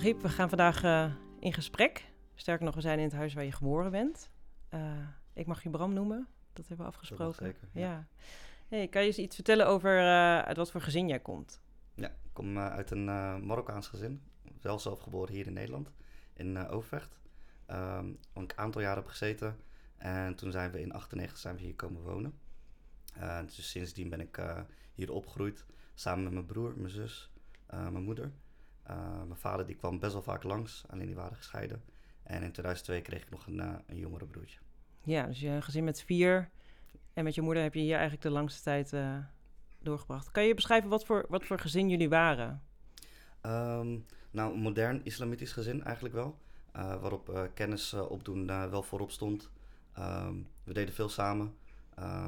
Riep, we gaan vandaag uh, in gesprek. Sterker nog, we zijn in het huis waar je geboren bent. Uh, ik mag je Bram noemen. Dat hebben we afgesproken. zeker. Ja. ja. Hey, kan je eens iets vertellen over uh, uit wat voor gezin jij komt? Ja, ik kom uit een Marokkaans gezin. Wel zelf geboren hier in Nederland, in Overvecht. Um, een aantal jaren heb gezeten. En toen zijn we in 98 zijn we hier komen wonen. dus sindsdien ben ik hier opgegroeid. Samen met mijn broer, mijn zus, mijn moeder. Uh, mijn vader die kwam best wel vaak langs, alleen die waren gescheiden. En in 2002 kreeg ik nog een, uh, een jongere broertje. Ja, dus je gezin met vier. En met je moeder heb je hier eigenlijk de langste tijd uh, doorgebracht. Kan je beschrijven wat voor, wat voor gezin jullie waren? Um, nou, een modern islamitisch gezin eigenlijk wel. waarop kennis opdoen wel voorop stond. Um, we deden veel samen.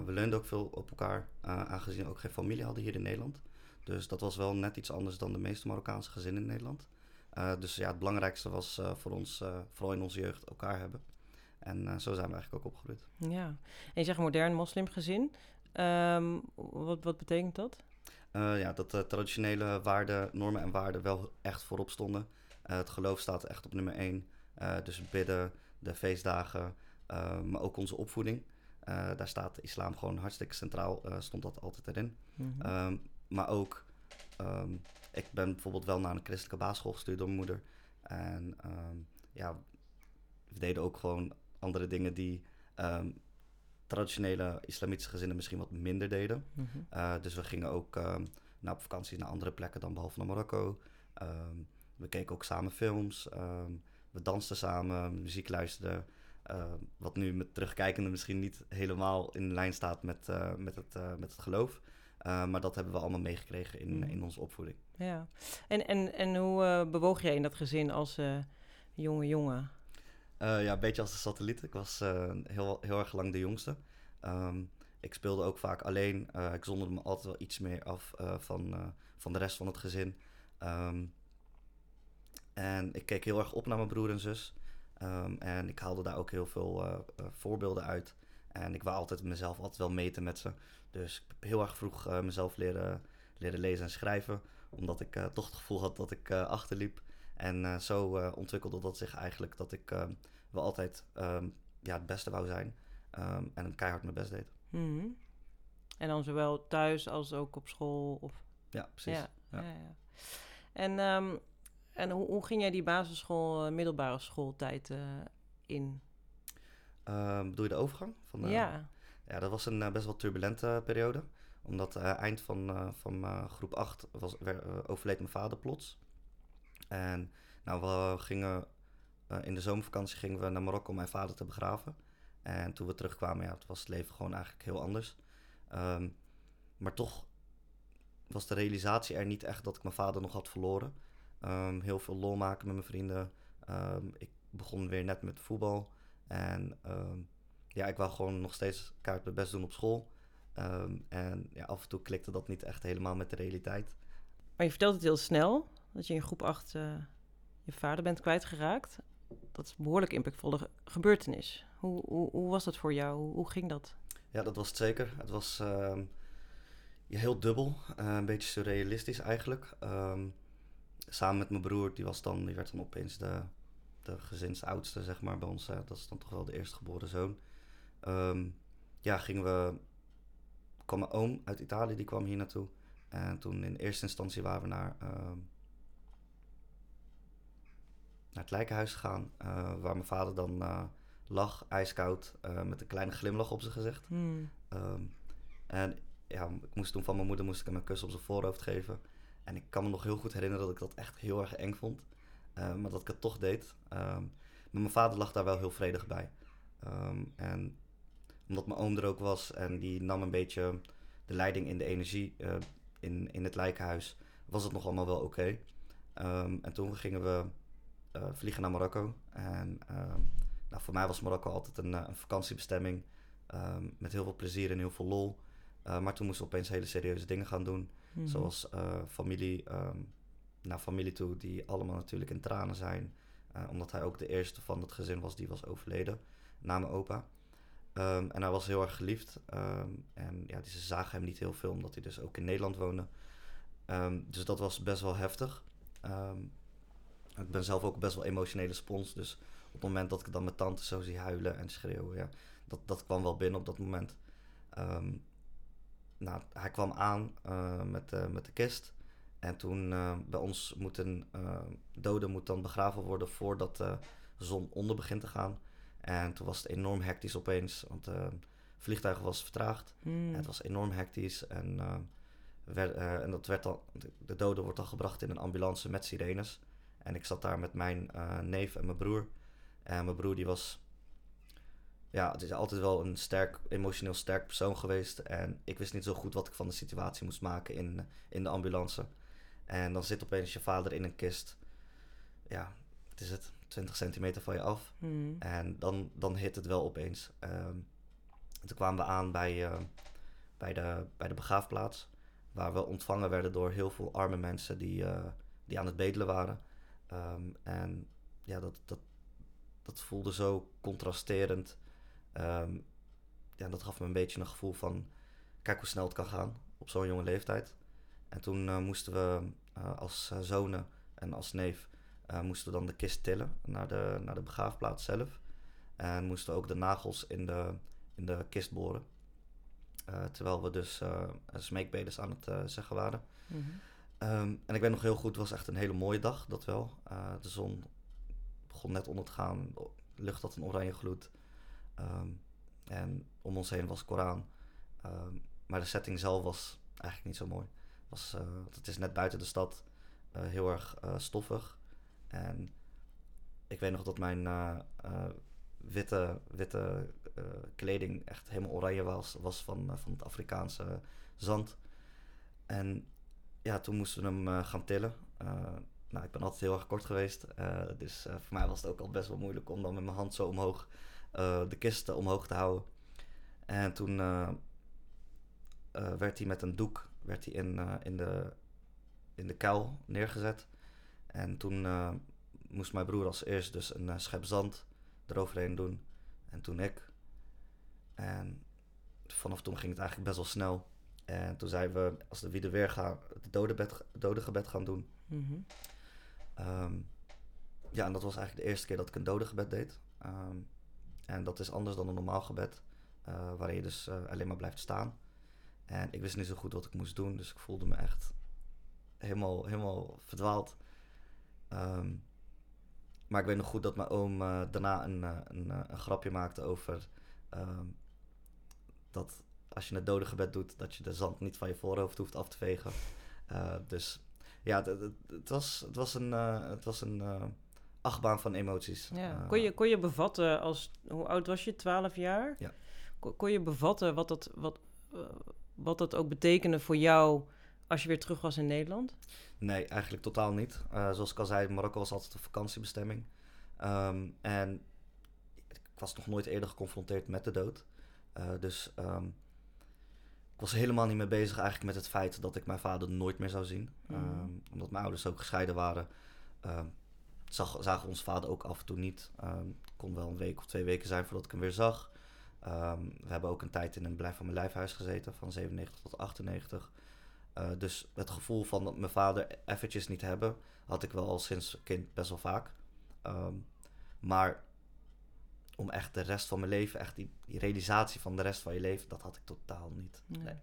we leunden ook veel op elkaar, aangezien we ook geen familie hadden hier in Nederland. Dus dat was wel net iets anders dan de meeste Marokkaanse gezinnen in Nederland. Uh, dus ja, het belangrijkste was uh, voor ons, uh, vooral in onze jeugd, elkaar hebben. En zo zijn we eigenlijk ook opgegroeid. Ja, en je zegt modern moslimgezin. Um, wat, wat betekent dat? ja, dat de traditionele waarden, normen en waarden wel echt voorop stonden. het geloof staat echt op nummer één. dus bidden, de feestdagen, maar ook onze opvoeding. daar staat de islam gewoon hartstikke centraal, stond dat altijd erin. Mm -hmm. um, maar ook, um, ik ben bijvoorbeeld wel naar een christelijke basisschool gestuurd door mijn moeder. En um, ja, we deden ook gewoon andere dingen die um, traditionele islamitische gezinnen misschien wat minder deden. Mm -hmm. uh, dus we gingen ook naar op vakanties naar andere plekken dan behalve naar Marokko. we keken ook samen films. we dansten samen, muziek luisterden. Uh, wat nu met terugkijkende misschien niet helemaal in lijn staat met, uh, met, het, uh, met het geloof. Uh, maar dat hebben we allemaal meegekregen in, mm. in onze opvoeding. Ja, en, en, en hoe uh, bewoog jij in dat gezin als uh, jonge jongen? ja, een beetje als de satelliet. Ik was heel, heel erg lang de jongste. Um, ik speelde ook vaak alleen. ik zonderde me altijd wel iets meer af van, van de rest van het gezin. Um, en ik keek heel erg op naar mijn broer en zus. Um, en ik haalde daar ook heel veel voorbeelden uit. En ik wou altijd mezelf altijd wel meten met ze. Dus ik heb heel erg vroeg uh, mezelf leren, leren lezen en schrijven. Omdat ik uh, toch het gevoel had dat ik uh, achterliep. En zo ontwikkelde dat zich eigenlijk dat ik wel altijd um, ja, het beste wou zijn. Um, en keihard mijn best deed. Mm -hmm. En dan zowel thuis als ook op school? Of... Ja, precies. Ja, ja. ja. En, um, en hoe, hoe, ging jij die basisschool, middelbare schooltijd in? Uh, bedoel je de overgang? Van, uh, ja. Ja, dat was een uh, best wel turbulente periode. Omdat eind van, van groep 8 was, werd, overleed mijn vader plots. En nou, we gingen in de zomervakantie gingen we naar Marokko om mijn vader te begraven. En toen we terugkwamen, ja, was het leven gewoon eigenlijk heel anders. Um, maar toch was de realisatie er niet echt dat ik mijn vader nog had verloren. Um, heel veel lol maken met mijn vrienden. Um, ik begon weer net met voetbal. En um, ja, ik wou gewoon nog steeds kaart mijn best doen op school. Um, en ja, af en toe klikte dat niet echt helemaal met de realiteit. Maar je vertelt het heel snel, dat je in groep 8 uh, je vader bent kwijtgeraakt. Dat is een behoorlijk impactvolle gebeurtenis. Hoe, hoe, hoe was dat voor jou? Hoe, hoe, ging dat? Ja, dat was het zeker. Het was ja, heel dubbel, uh, een beetje surrealistisch eigenlijk. Um, samen met mijn broer, die, was dan, die werd dan opeens de, de gezinsoudste, zeg maar, bij ons. dat is dan toch wel de eerstgeboren zoon. Um, ja, gingen we. kwam mijn oom uit Italië, die kwam hier naartoe. En toen in eerste instantie waren we naar, um, naar het lijkenhuis gegaan. Uh, waar mijn vader dan uh, lag, ijskoud, uh, met een kleine glimlach op zijn gezicht. Hmm. Um, en ja, ik moest toen van mijn moeder moest ik hem een kus op zijn voorhoofd geven. En ik kan me nog heel goed herinneren dat ik dat echt heel erg eng vond. Maar dat ik het toch deed. maar mijn vader lag daar wel heel vredig bij. en omdat mijn oom er ook was en die nam een beetje de leiding in de energie uh, in, in het lijkenhuis, was het nog allemaal wel oké. Okay. Um, en toen gingen we uh, vliegen naar Marokko. En nou, voor mij was Marokko altijd een, een vakantiebestemming met heel veel plezier en heel veel lol. Maar toen moesten we opeens hele serieuze dingen gaan doen. Mm -hmm. Zoals familie naar familie toe, die allemaal natuurlijk in tranen zijn. omdat hij ook de eerste van het gezin was die was overleden na mijn opa. Um, en hij was heel erg geliefd. Um, en ja, ze zagen hem niet heel veel, omdat hij dus ook in Nederland woonde. Um, dus dat was best wel heftig. ik ben zelf ook best wel emotionele spons. Dus op het moment dat ik dan mijn tante zo zie huilen en schreeuwen, ja, dat, dat kwam wel binnen op dat moment. Ehm, nou, hij kwam aan uh, met, uh, met de kist. En toen uh, bij ons moet een dode moet dan begraven worden voordat de zon onder begint te gaan. En toen was het enorm hectisch opeens, want het vliegtuig was vertraagd. Hmm. Het was enorm hectisch en, werd, en dat werd dan, de dode wordt dan gebracht in een ambulance met sirenes. En ik zat daar met mijn neef en mijn broer. En mijn broer die was ja, het is altijd wel een sterk, emotioneel sterk persoon geweest. En ik wist niet zo goed wat ik van de situatie moest maken in, in de ambulance. En dan zit opeens je vader in een kist. Ja, het is het, 20 centimeter van je af. Hmm. En dan, dan hit het wel opeens. Um, toen kwamen we aan bij, uh, bij, de, bij de begraafplaats. Waar we ontvangen werden door heel veel arme mensen die, uh, die aan het bedelen waren. Um, en ja, dat, dat, dat voelde zo contrasterend Um, ja, dat gaf me een beetje een gevoel van, kijk hoe snel het kan gaan op zo'n jonge leeftijd. En toen uh, moesten we als uh, zonen en als neef moesten we dan de kist tillen naar de, naar de begraafplaats zelf. En moesten we ook de nagels in de, in de kist boren. terwijl we dus smeekbedes aan het zeggen waren. Mm -hmm. um, en ik weet nog heel goed, het was echt een hele mooie dag, dat wel. de zon begon net onder te gaan, de lucht had een oranje gloed. Um, en om ons heen was Koran. Um, maar de setting zelf was eigenlijk niet zo mooi. Was, uh, het is net buiten de stad, uh, heel erg uh, stoffig. En ik weet nog dat mijn witte, witte kleding echt helemaal oranje was, was van, van het Afrikaanse zand. En ja, toen moesten we hem gaan tillen. nou, ik ben altijd heel erg kort geweest. dus voor mij was het ook al best wel moeilijk om dan met mijn hand zo omhoog de kist omhoog te houden. En toen werd hij met een doek werd hij in, in, de, in de kuil neergezet. En toen moest mijn broer als eerst dus een schep zand eroverheen doen. En toen ik. En vanaf toen ging het eigenlijk best wel snel. En toen zeiden we, als we weer gaan, het dodenbed, dodengebed gaan doen. Mm -hmm. um, ja, en dat was eigenlijk de eerste keer dat ik een dodengebed deed. Um, en dat is anders dan een normaal gebed, uh, waarin je dus uh, alleen maar blijft staan. En ik wist niet zo goed wat ik moest doen, dus ik voelde me echt helemaal, helemaal verdwaald. Um, maar ik weet nog goed dat mijn oom uh, daarna een, een, een, grapje maakte over um, dat als je het dode gebed doet, dat je de zand niet van je voorhoofd hoeft af te vegen. dus ja, het, was, het was een, het was een achtbaan van emoties. Ja. Kon, je, kon je bevatten als, hoe oud was je, 12 jaar? Ja. Kon, kon je bevatten wat dat, wat, wat dat ook betekende voor jou als je weer terug was in Nederland? Nee, eigenlijk totaal niet. Uh, zoals ik al zei, Marokko was altijd een vakantiebestemming. Um, en ik was nog nooit eerder geconfronteerd met de dood. Uh, dus um, ik was helemaal niet mee bezig eigenlijk met het feit dat ik mijn vader nooit meer zou zien. Mm. Um, omdat mijn ouders ook gescheiden waren zag, zagen onze vader ook af en toe niet. Het kon wel een week of twee weken zijn voordat ik hem weer zag. Um, we hebben ook een tijd in een blijf van mijn lijfhuis gezeten, van 97 tot 98. Uh, dus het gevoel van dat mijn vader eventjes niet hebben, had ik wel al sinds kind best wel vaak. Um, maar om echt de rest van mijn leven, echt die, die, realisatie van de rest van je leven, dat had ik totaal niet. Nee. nee.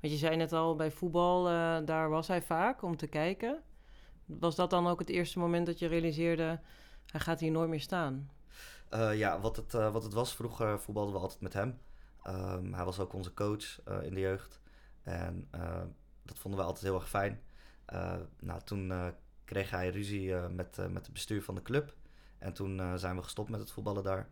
Want je zei net al, bij voetbal, uh, daar was hij vaak om te kijken. Was dat dan ook het eerste moment dat je realiseerde, hij gaat hier nooit meer staan? Uh, ja, wat het, uh, wat het was, vroeger voetbalden we altijd met hem. Um, hij was ook onze coach uh, in de jeugd. En dat vonden we altijd heel erg fijn. nou, toen kreeg hij ruzie met, met het bestuur van de club. En toen zijn we gestopt met het voetballen daar.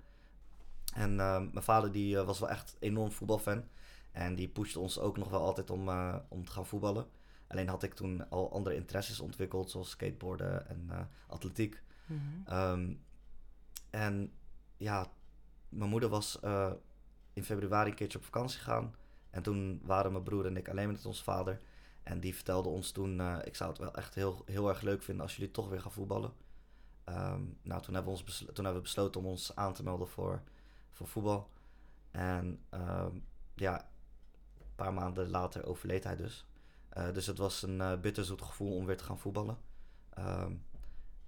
En mijn vader die was wel echt enorm voetbalfan. En die pushte ons ook nog wel altijd om, om te gaan voetballen. Alleen had ik toen al andere interesses ontwikkeld, zoals skateboarden en atletiek. Mm -hmm. um, en ja, mijn moeder was uh, in februari een keertje op vakantie gegaan. En toen waren mijn broer en ik alleen met onze vader. En die vertelde ons toen, uh, ik zou het wel echt heel, heel erg leuk vinden als jullie toch weer gaan voetballen. Um, nou, toen hebben, we ons toen hebben we besloten om ons aan te melden voor, voor voetbal. En um, ja, een paar maanden later overleed hij dus. Uh, dus het was een uh, bitterzoet gevoel om weer te gaan voetballen. Um,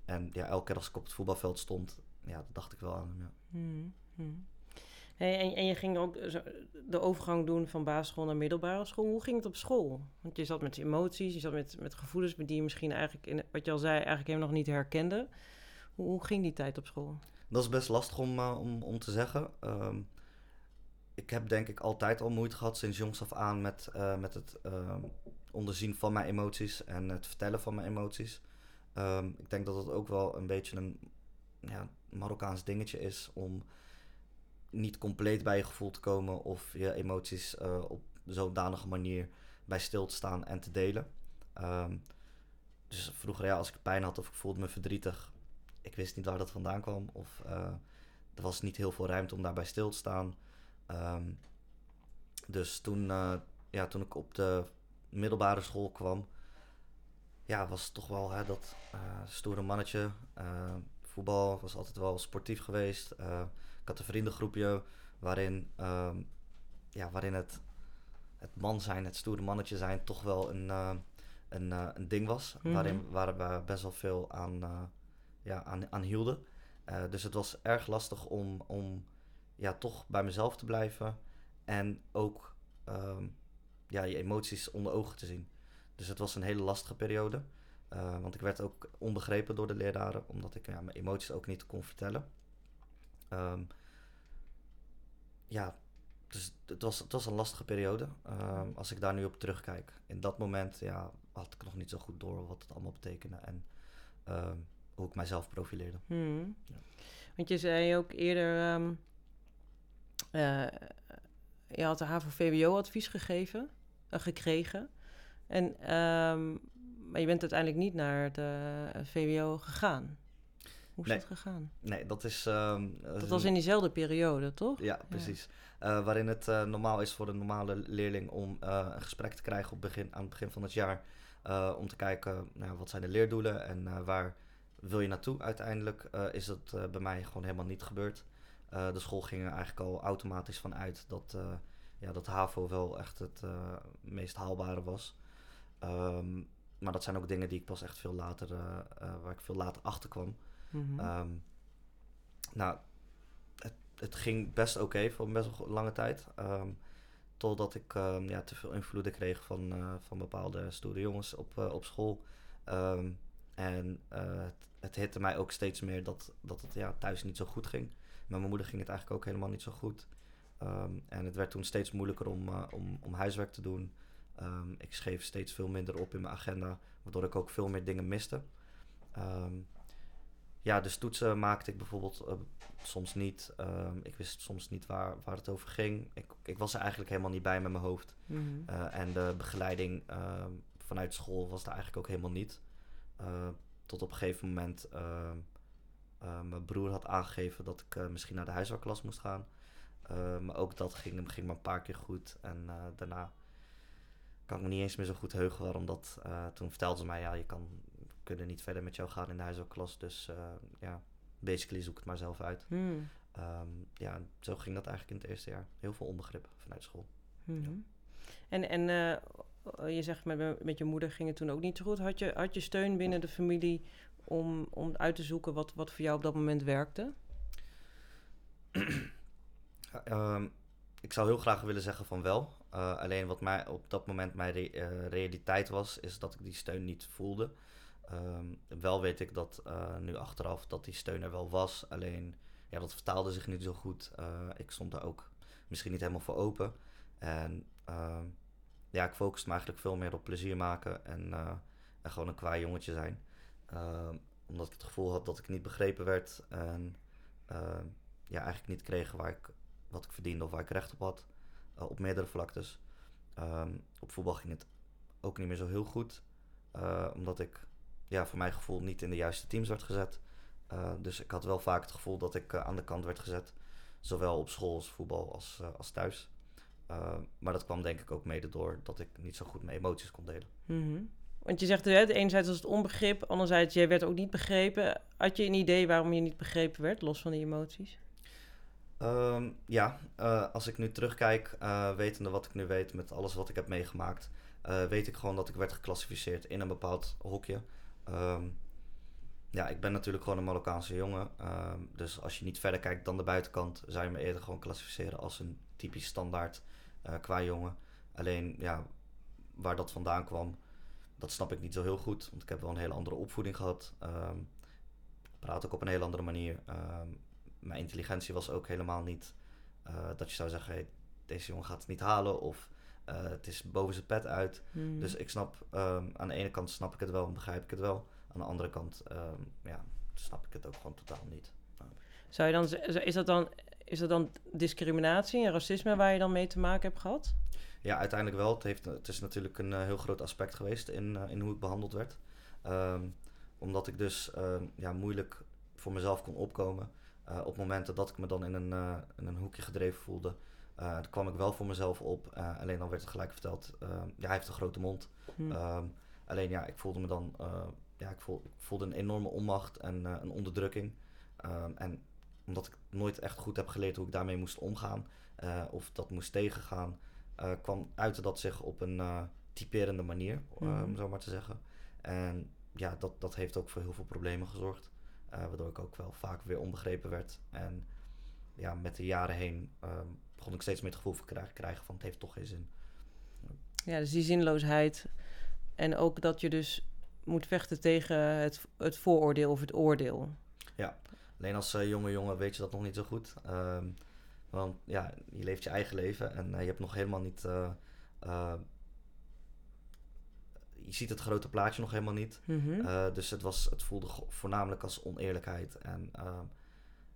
en ja, elke keer als ik op het voetbalveld stond, ja, dat dacht ik wel aan hem. Ja. Hmm, hmm. Hey, en, en je ging ook zo- de overgang doen van basisschool naar middelbare school. Hoe ging het op school? Want je zat met emoties, je zat met, met gevoelens die je misschien eigenlijk, in, wat je al zei, eigenlijk helemaal nog niet herkende. Hoe, hoe ging die tijd op school? Dat is best lastig om, eh, om, om te zeggen. Ehm, ik heb denk ik altijd al moeite gehad sinds jongs af aan met, eh, met het ehm, onderzien van mijn emoties en het vertellen van mijn emoties. Ehm, ik denk dat het ook wel een beetje een ja, Marokkaans dingetje is om niet compleet bij je gevoel te komen of je emoties eh, op zodanige manier bij stil te staan en te delen. Ehm, dus vroeger, ja, als ik pijn had of ik voelde me verdrietig, ik wist niet waar dat vandaan kwam. Of eh, er was niet heel veel ruimte om daarbij stil te staan. Ehm, dus toen, eh, ja, toen ik op de middelbare school kwam, ja, was het toch wel hè, dat stoere mannetje. Voetbal was altijd wel sportief geweest. Eh, ik had een vriendengroepje waarin, ehm, ja, waarin het, het man zijn, het stoere mannetje zijn, toch wel een, eh, een, eh, een ding was. Mhm. Waarin waar we best wel veel aan, ja, aan, aan hielden. Dus het was erg lastig om, om ja, toch bij mezelf te blijven. En ook ehm, ja, je emoties onder ogen te zien. Dus het was een hele lastige periode. Eh, want ik werd ook onbegrepen door de leraren, omdat ik ja, mijn emoties ook niet kon vertellen. Ehm, ja, dus het was, het was een lastige periode. Ehm, als ik daar nu op terugkijk. In dat moment ja, had ik nog niet zo goed door wat het allemaal betekende. En ehm, hoe ik mijzelf profileerde. Hmm. Ja. Want je zei ook eerder, eh, je had de HAVO-VWO-advies gegeven, eh, gekregen. En, maar je bent uiteindelijk niet naar de VWO gegaan. Hoe is Nee. dat gegaan? Nee, dat is... ehm, Dat was in diezelfde periode, toch? Ja, precies. Eh, waarin het eh, normaal is voor een normale leerling om eh, een gesprek te krijgen op begin, aan het begin van het jaar. eh, om te kijken, nou, wat zijn de leerdoelen en eh, waar wil je naartoe uiteindelijk. eh, is dat eh, bij mij gewoon helemaal niet gebeurd. Eh, de school ging er eigenlijk al automatisch van uit dat, eh, ja, dat HAVO wel echt het eh, meest haalbare was. Ehm, maar dat zijn ook dingen die ik pas echt veel later, eh, eh, waar ik veel later achter kwam. Mhm. Ehm, nou, het, het ging best oké voor een best wel lange tijd. Ehm, totdat ik ehm, ja, te veel invloeden kreeg van, eh, van bepaalde stoere jongens op, op school. En het, het hitte mij ook steeds meer dat, dat het ja, thuis niet zo goed ging. Met mijn moeder ging het eigenlijk ook helemaal niet zo goed. En het werd toen steeds moeilijker om, om, om huiswerk te doen. Ehm, ik schreef steeds veel minder op in mijn agenda, waardoor ik ook veel meer dingen miste. Ehm, ja, dus toetsen maakte ik bijvoorbeeld eh, soms niet. Ehm, ik wist soms niet waar, waar het over ging. Ik, ik was er eigenlijk helemaal niet bij met mijn hoofd. Mhm. Eh, en de begeleiding vanuit school was er eigenlijk ook helemaal niet. Eh, tot op een gegeven moment mijn broer had aangegeven dat ik misschien naar de huiswerkklas moest gaan. Maar ook dat ging, ging maar een paar keer goed. En daarna kan ik me niet eens meer zo goed heugen waarom dat. eh, toen vertelde ze mij, ja, je kan, we kunnen niet verder met jou gaan in de huiswerkklas. Dus eh, ja, basically zoek het maar zelf uit. Hmm. Ehm, ja, zo ging dat eigenlijk in het eerste jaar. Heel veel onbegrip vanuit school. Mhm. En, en eh, je zegt met, met je moeder ging het toen ook niet zo goed. Had je, had je steun binnen de familie om, om uit te zoeken wat, wat voor jou op dat moment werkte? Ehm, ik zou heel graag willen zeggen van wel. Eh, alleen wat mij op dat moment mijn re- eh, realiteit was, is dat ik die steun niet voelde. Ehm, wel weet ik dat eh, nu achteraf dat die steun er wel was. Alleen ja, dat vertaalde zich niet zo goed. Ik stond daar ook misschien niet helemaal voor open. En ehm, ja, ik focuste me eigenlijk veel meer op plezier maken en, gewoon een kwaai jongetje zijn. Ehm, omdat ik het gevoel had dat ik niet begrepen werd en ja, eigenlijk niet kreeg waar ik wat ik verdiende of waar ik recht op had. eh, op meerdere vlaktes. Ehm, op voetbal ging het ook niet meer zo heel goed. eh, omdat ik ja, voor mijn gevoel niet in de juiste teams werd gezet. Eh, dus ik had wel vaak het gevoel dat ik aan de kant werd gezet. Zowel op school als voetbal als, als thuis. Eh, maar dat kwam denk ik ook mede door dat ik niet zo goed mijn emoties kon delen. Mhm. Want je zegt, hè, enerzijds was het onbegrip, anderzijds, jij werd ook niet begrepen. Had je een idee waarom je niet begrepen werd, los van die emoties? Ehm, ja, eh, als ik nu terugkijk, eh, wetende wat ik nu weet met alles wat ik heb meegemaakt, eh, weet ik gewoon dat ik werd geclassificeerd in een bepaald hokje. Ehm, ja, ik ben natuurlijk gewoon een Marokkaanse jongen. Ehm, dus als je niet verder kijkt dan de buitenkant, zou je me eerder gewoon klassificeren als een typisch standaard qua jongen. Alleen ja, waar dat vandaan kwam, dat snap ik niet zo heel goed. Want ik heb wel een hele andere opvoeding gehad. Praat ook op een hele andere manier. Ehm, mijn intelligentie was ook helemaal niet uh, dat je zou zeggen: hey, deze jongen gaat het niet halen. Of uh, het is boven zijn pet uit. Hmm. Dus ik snap, aan de ene kant snap ik het wel en begrijp ik het wel. Aan de andere kant, ja, snap ik het ook gewoon totaal niet. Zou je dan, is dat dan, is dat dan discriminatie en racisme waar je dan mee te maken hebt gehad? Ja, uiteindelijk wel. Het, heeft, het is natuurlijk een uh, heel groot aspect geweest in, in hoe ik behandeld werd. Um, omdat ik dus ja, moeilijk voor mezelf kon opkomen. Eh, op momenten dat ik me dan in een, in een hoekje gedreven voelde, dan kwam ik wel voor mezelf op. alleen dan werd het gelijk verteld, ehm, ja, hij heeft een grote mond. Hmm. Um, alleen ja, ik voelde me dan, ja, ik, voel, ik voelde een enorme onmacht en een onderdrukking. en omdat ik nooit echt goed heb geleerd hoe ik daarmee moest omgaan of dat moest tegengaan, uh, kwam uitte dat zich op een uh, typerende manier, mm. um, zo maar te zeggen. En ja, dat, dat heeft ook voor heel veel problemen gezorgd. Uh, waardoor ik ook wel vaak weer onbegrepen werd. En ja, met de jaren heen um, begon ik steeds meer het gevoel te krijgen, krijgen van het heeft toch geen zin. Ja, dus die zinloosheid. En ook dat je dus moet vechten tegen het, het vooroordeel of het oordeel. Ja, alleen als jonge jongen weet je dat nog niet zo goed. Um, want ja, je leeft je eigen leven en uh, je hebt nog helemaal niet. Je ziet het grote plaatje nog helemaal niet. Mm -hmm. dus het, was, het voelde voornamelijk als oneerlijkheid. En ehm,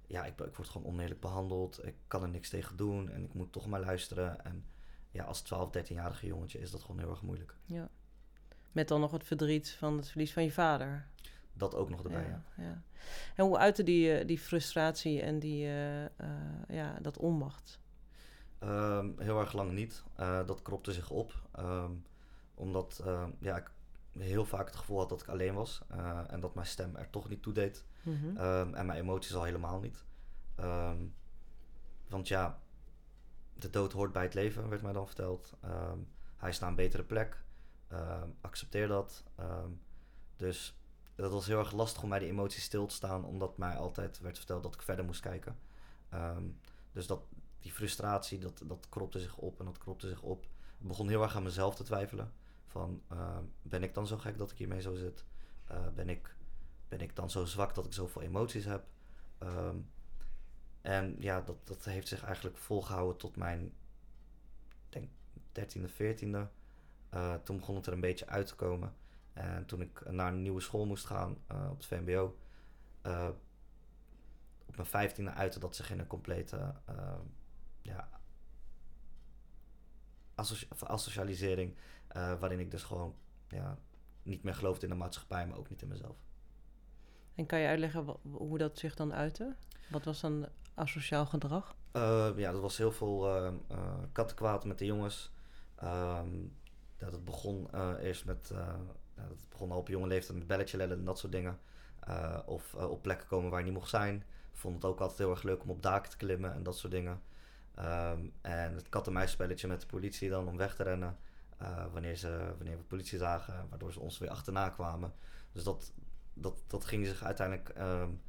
ja, ik, ik word gewoon oneerlijk behandeld. Ik kan er niks tegen doen en ik moet toch maar luisteren. En ja, als 12, 13-jarige jongetje is dat gewoon heel erg moeilijk. Ja. Met dan nog het verdriet van het verlies van je vader. Dat ook nog erbij, ja. ja. ja. En hoe uitte die, die frustratie en die, uh, uh, ja, dat onmacht? Um, heel erg lang niet. Dat kropte zich op. Um, omdat ja, ik heel vaak het gevoel had dat ik alleen was. en dat mijn stem er toch niet toe deed. Mm -hmm. um, en mijn emoties al helemaal niet. want ja, de dood hoort bij het leven, werd mij dan verteld. hij is naar een betere plek. accepteer dat. dus dat was heel erg lastig om bij die emoties stil te staan, omdat mij altijd werd verteld dat ik verder moest kijken. Dus dat, die frustratie, dat, dat kropte zich op en dat kropte zich op. Ik begon heel erg aan mezelf te twijfelen. Van, uh, ben ik dan zo gek dat ik hiermee zo zit? Uh, ben, ik, ben ik dan zo zwak dat ik zoveel emoties heb? Um, en ja, dat, dat heeft zich eigenlijk volgehouden tot mijn, denk 13e, 14e. Uh, toen begon het er een beetje uit te komen. En toen ik naar een nieuwe school moest gaan uh, op het VMBO, op mijn vijftiende uitte dat zich in een complete uh, ja, asocialisering, waarin ik dus gewoon ja, niet meer geloofde in de maatschappij, maar ook niet in mezelf. En kan je uitleggen hoe dat zich dan uitte? Wat was dan asociaal gedrag? ja, dat was heel veel kattenkwaad met de jongens. Um, dat het begon eerst met nou, dat begon al op jonge leeftijd met belletje lellen en dat soort dingen. Uh, of uh, op plekken komen waar je niet mocht zijn. Vond het ook altijd heel erg leuk om op daken te klimmen en dat soort dingen. Um, en het kat-en-muisspelletje met de politie dan om weg te rennen. Uh, wanneer, ze, wanneer we politie zagen, waardoor ze ons weer achterna kwamen. Dus dat, dat, dat ging zich uiteindelijk um,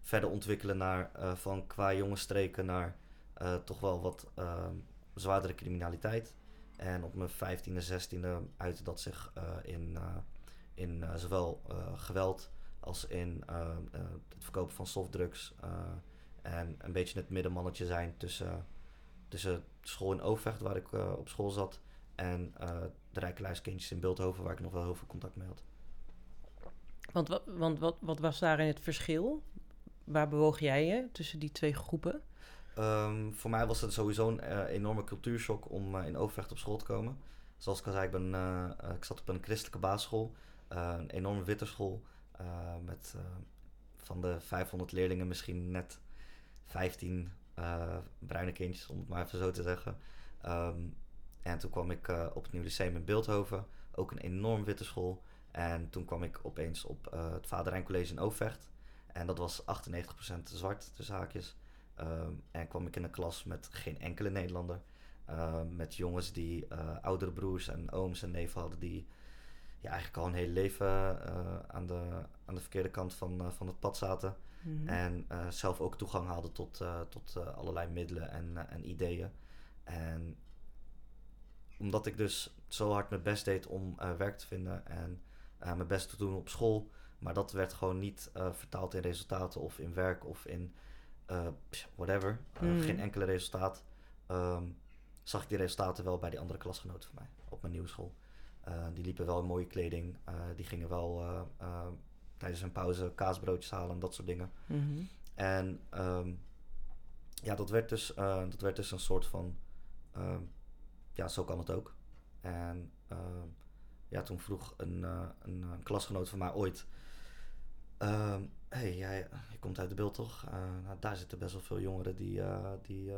verder ontwikkelen naar van qua jonge streken naar toch wel wat um, zwaardere criminaliteit. En op mijn 15e, 16e uitte dat zich in in zowel geweld als in uh, het verkopen van softdrugs. en een beetje het middenmannetje zijn tussen, tussen school in Overvecht, waar ik op school zat, en de Rijkenlijskindjes in Beeldhoven, waar ik nog wel heel veel contact mee had. Want, wat, want wat, wat was daarin het verschil? Waar bewoog jij je tussen die twee groepen? Um, voor mij was het sowieso een uh, enorme cultuurshock om uh, in Overvecht op school te komen. Zoals ik al zei, ik, ben, uh, ik zat op een christelijke basisschool. Een enorme witte school. Met van de 500 leerlingen misschien net 15 bruine kindjes, om het maar even zo te zeggen. Um, en toen kwam ik op het Nieuw Lyceum in Beeldhoven. Ook een enorm witte school. En toen kwam ik opeens op het Vaderijn College in Overvecht. En dat was 98% zwart, tussen haakjes. Um, en kwam ik in een klas met geen enkele Nederlander. met jongens die oudere broers en ooms en neven hadden die ja, eigenlijk al een hele leven aan, de, aan de verkeerde kant van, eh, van het pad zaten. Mhm. En eh, zelf ook toegang hadden tot, eh, tot eh, allerlei middelen en, eh, en ideeën. En omdat ik dus zo hard mijn best deed om eh, werk te vinden en eh, mijn best te doen op school, maar dat werd gewoon niet eh, vertaald in resultaten of in werk of in whatever. Mhm. Geen enkele resultaat. Ehm, zag ik die resultaten wel bij die andere klasgenoten van mij op mijn nieuwe school. Die liepen wel in mooie kleding. die gingen wel tijdens hun pauze kaasbroodjes halen en dat soort dingen. Mhm. En ehm, ja, dat werd, dus, dat werd dus een soort van... ehm, ja, zo kan het ook. En ehm, ja, toen vroeg een, eh, een, eh, klasgenoot van mij ooit... ehm, hey, jij je komt uit de beeld toch? Eh, nou, daar zitten best wel veel jongeren die, die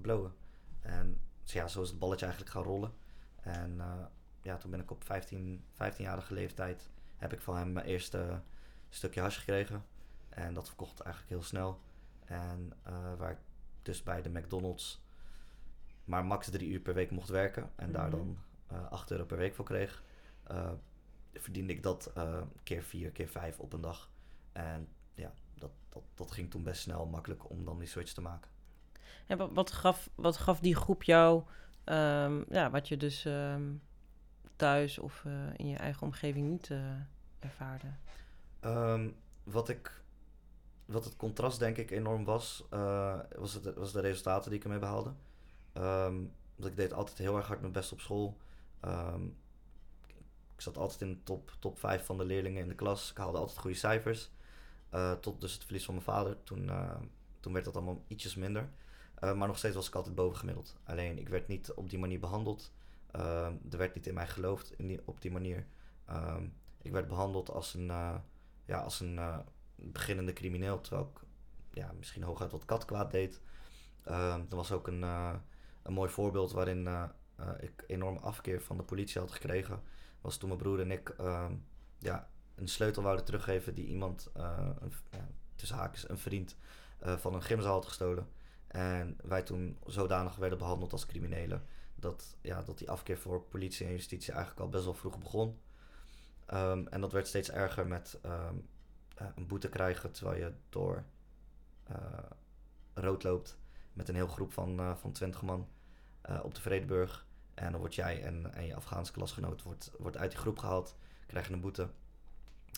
blowen. En dus ja, zo is het balletje eigenlijk gaan rollen. En ja, toen ben ik op 15, 15-jarige leeftijd... heb ik van hem mijn eerste stukje hash gekregen. En dat verkocht eigenlijk heel snel. En waar ik dus bij de McDonald's maar max drie uur per week mocht werken. En daar Mhm. dan eh 8 euro per week voor kreeg. eh, verdiende ik dat eh, keer vier, keer vijf op een dag. En ja, dat, dat, dat ging toen best snel makkelijk om dan die switch te maken. En wat, wat, gaf, wat gaf die groep jou, ehm, ja, wat je dus ehm, thuis of in je eigen omgeving niet ervaarde? Ehm, wat, ik, wat het contrast denk ik enorm was, was, het, was de resultaten die ik ermee behaalde. Ehm, want ik deed altijd heel erg hard mijn best op school. Ehm, ik zat altijd in de top, top 5 van de leerlingen in de klas. Ik haalde altijd goede cijfers. Eh, tot dus het verlies van mijn vader. Toen, eh, toen werd dat allemaal ietsjes minder. Eh, maar nog steeds was ik altijd bovengemiddeld. Alleen ik werd niet op die manier behandeld. Ehm, er werd niet in mij geloofd in die, op die manier. Ehm, ik werd behandeld als een, eh, ja, als een beginnende crimineel. Terwijl ik ja, misschien hooguit wat katkwaad deed. Ehm er was ook een, een mooi voorbeeld waarin eh, eh, ik enorm afkeer van de politie had gekregen. Was toen mijn broer en ik ehm, ja, een sleutel wouden teruggeven die iemand, eh, een, ja, tussen haakjes, een vriend van een gymzaal had gestolen. En wij toen zodanig werden behandeld als criminelen. Dat, ja, dat die afkeer voor politie en justitie eigenlijk al best wel vroeg begon. Ehm, en dat werd steeds erger met ehm, eh, een boete krijgen terwijl je door rood loopt met een heel groep van, van 20 man eh, op de Vredeburg. En dan word jij en, en je Afghaanse klasgenoot wordt, wordt uit die groep gehaald, krijg je een boete.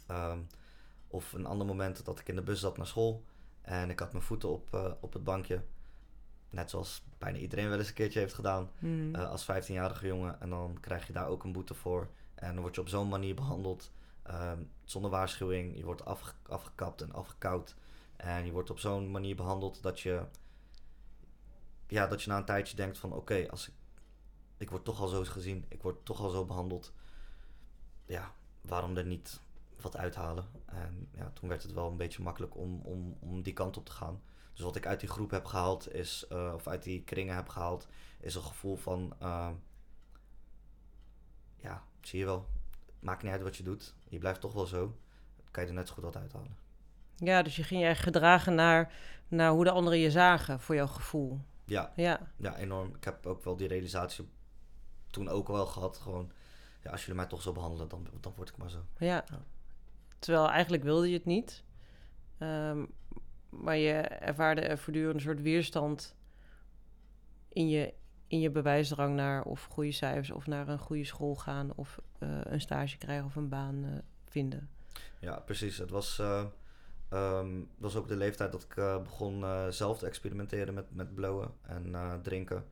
Ehm, of een ander moment dat ik in de bus zat naar school en ik had mijn voeten op, eh, op het bankje. Net zoals bijna iedereen wel eens een keertje heeft gedaan Mhm. eh, als 15-jarige jongen. En dan krijg je daar ook een boete voor. En dan word je op zo'n manier behandeld. ehm, zonder waarschuwing. Je wordt afge- afgekapt en afgekoud. En je wordt op zo'n manier behandeld dat je... Ja, dat je na een tijdje denkt van... Oké, als ik... Ik word toch al zo gezien. Ik word toch al zo behandeld. Ja, waarom er niet wat uithalen? En ja, toen werd het wel een beetje makkelijk om, om, om die kant op te gaan. Dus wat ik uit die groep heb gehaald is... eh, of uit die kringen heb gehaald... Is een gevoel van... eh, ja, zie je wel. Maakt niet uit wat je doet. Je blijft toch wel zo. Kan je er net zo goed wat uithalen. Ja, dus je ging je gedragen naar, naar hoe de anderen je zagen, voor jouw gevoel. Ja, Ja, ja, enorm. Ik heb ook wel die realisatie toen ook wel gehad. Gewoon, ja, als jullie mij toch zo behandelen, dan, dan word ik maar zo. ja. Ja. Terwijl eigenlijk wilde je het niet. Ehm, maar je ervaarde er voortdurend een soort weerstand in je, in je bewijsdrang naar of goede cijfers of naar een goede school gaan of eh, een stage krijgen of een baan eh, vinden. Ja, precies. Het was, eh, ehm, het was ook de leeftijd dat ik eh, begon eh, zelf te experimenteren met, met blowen en eh, drinken.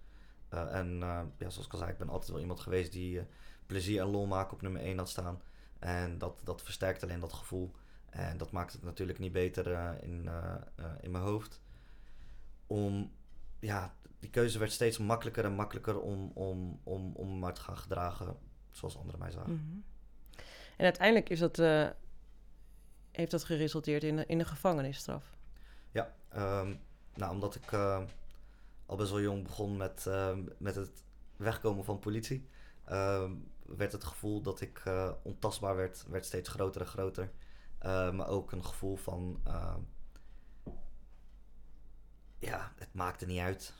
En ja, zoals ik al zei, ik ben altijd wel iemand geweest die plezier en lol maken op nummer 1 had staan. En dat, dat versterkt alleen dat gevoel. En dat maakt het natuurlijk niet beter in, in mijn hoofd. Om, ja, die keuze werd steeds makkelijker en makkelijker om, om, om, om maar te gaan gedragen zoals anderen mij zagen. Mhm. En uiteindelijk is dat, heeft dat geresulteerd in, in een gevangenisstraf. Ja, ehm, nou, omdat ik eh, al best wel jong begon met, ehm, met het wegkomen van politie, ehm, werd het gevoel dat ik eh, ontastbaar werd, werd steeds groter en groter. Maar ook een gevoel van, ja, het maakte niet uit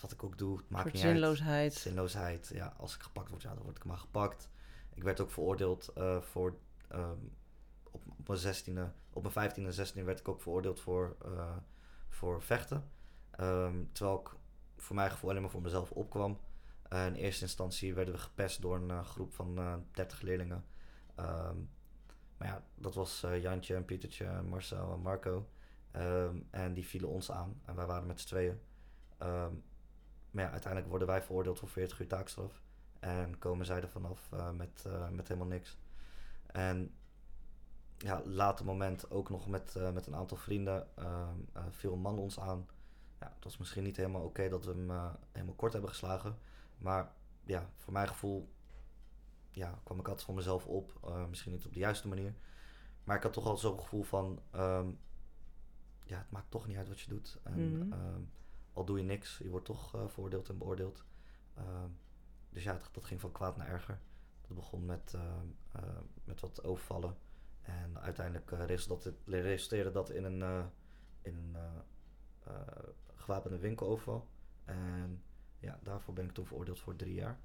wat ik ook doe. Het maakt niet uit. zinloosheid. Zinloosheid. Ja, als ik gepakt word, ja, dan word ik maar gepakt. Ik werd ook veroordeeld eh, voor op, op mijn 16e, op mijn 15e en 16e werd ik ook veroordeeld voor, eh, voor vechten. Ehm, terwijl ik voor mijn gevoel alleen maar voor mezelf opkwam. Eh, in eerste instantie werden we gepest door een eh, groep van eh 30 leerlingen. Ehm, maar ja, dat was Jantje en Pietertje, Marcel en Marco. Ehm, en die vielen ons aan. En wij waren met z'n tweeën. Maar ja, uiteindelijk worden wij veroordeeld voor 40 uur taakstraf. En komen zij er vanaf met, met helemaal niks. En ja, later moment ook nog met, eh, met een aantal vrienden ehm, eh, viel een man ons aan. Ja, het was misschien niet helemaal oké dat we hem eh, helemaal kort hebben geslagen. Maar ja, voor mijn gevoel ja, kwam ik altijd voor mezelf op. Misschien niet op de juiste manier. Maar ik had toch al zo'n gevoel van... ehm, ja, het maakt toch niet uit wat je doet. En, Mhm. ehm, al doe je niks, je wordt toch eh veroordeeld en beoordeeld. Dus ja, dat, dat ging van kwaad naar erger. Dat begon met, met wat overvallen. En uiteindelijk eh, resulteerde, dat in een, eh, in een eh, gewapende winkeloverval. En ja, daarvoor ben ik toen veroordeeld voor drie jaar.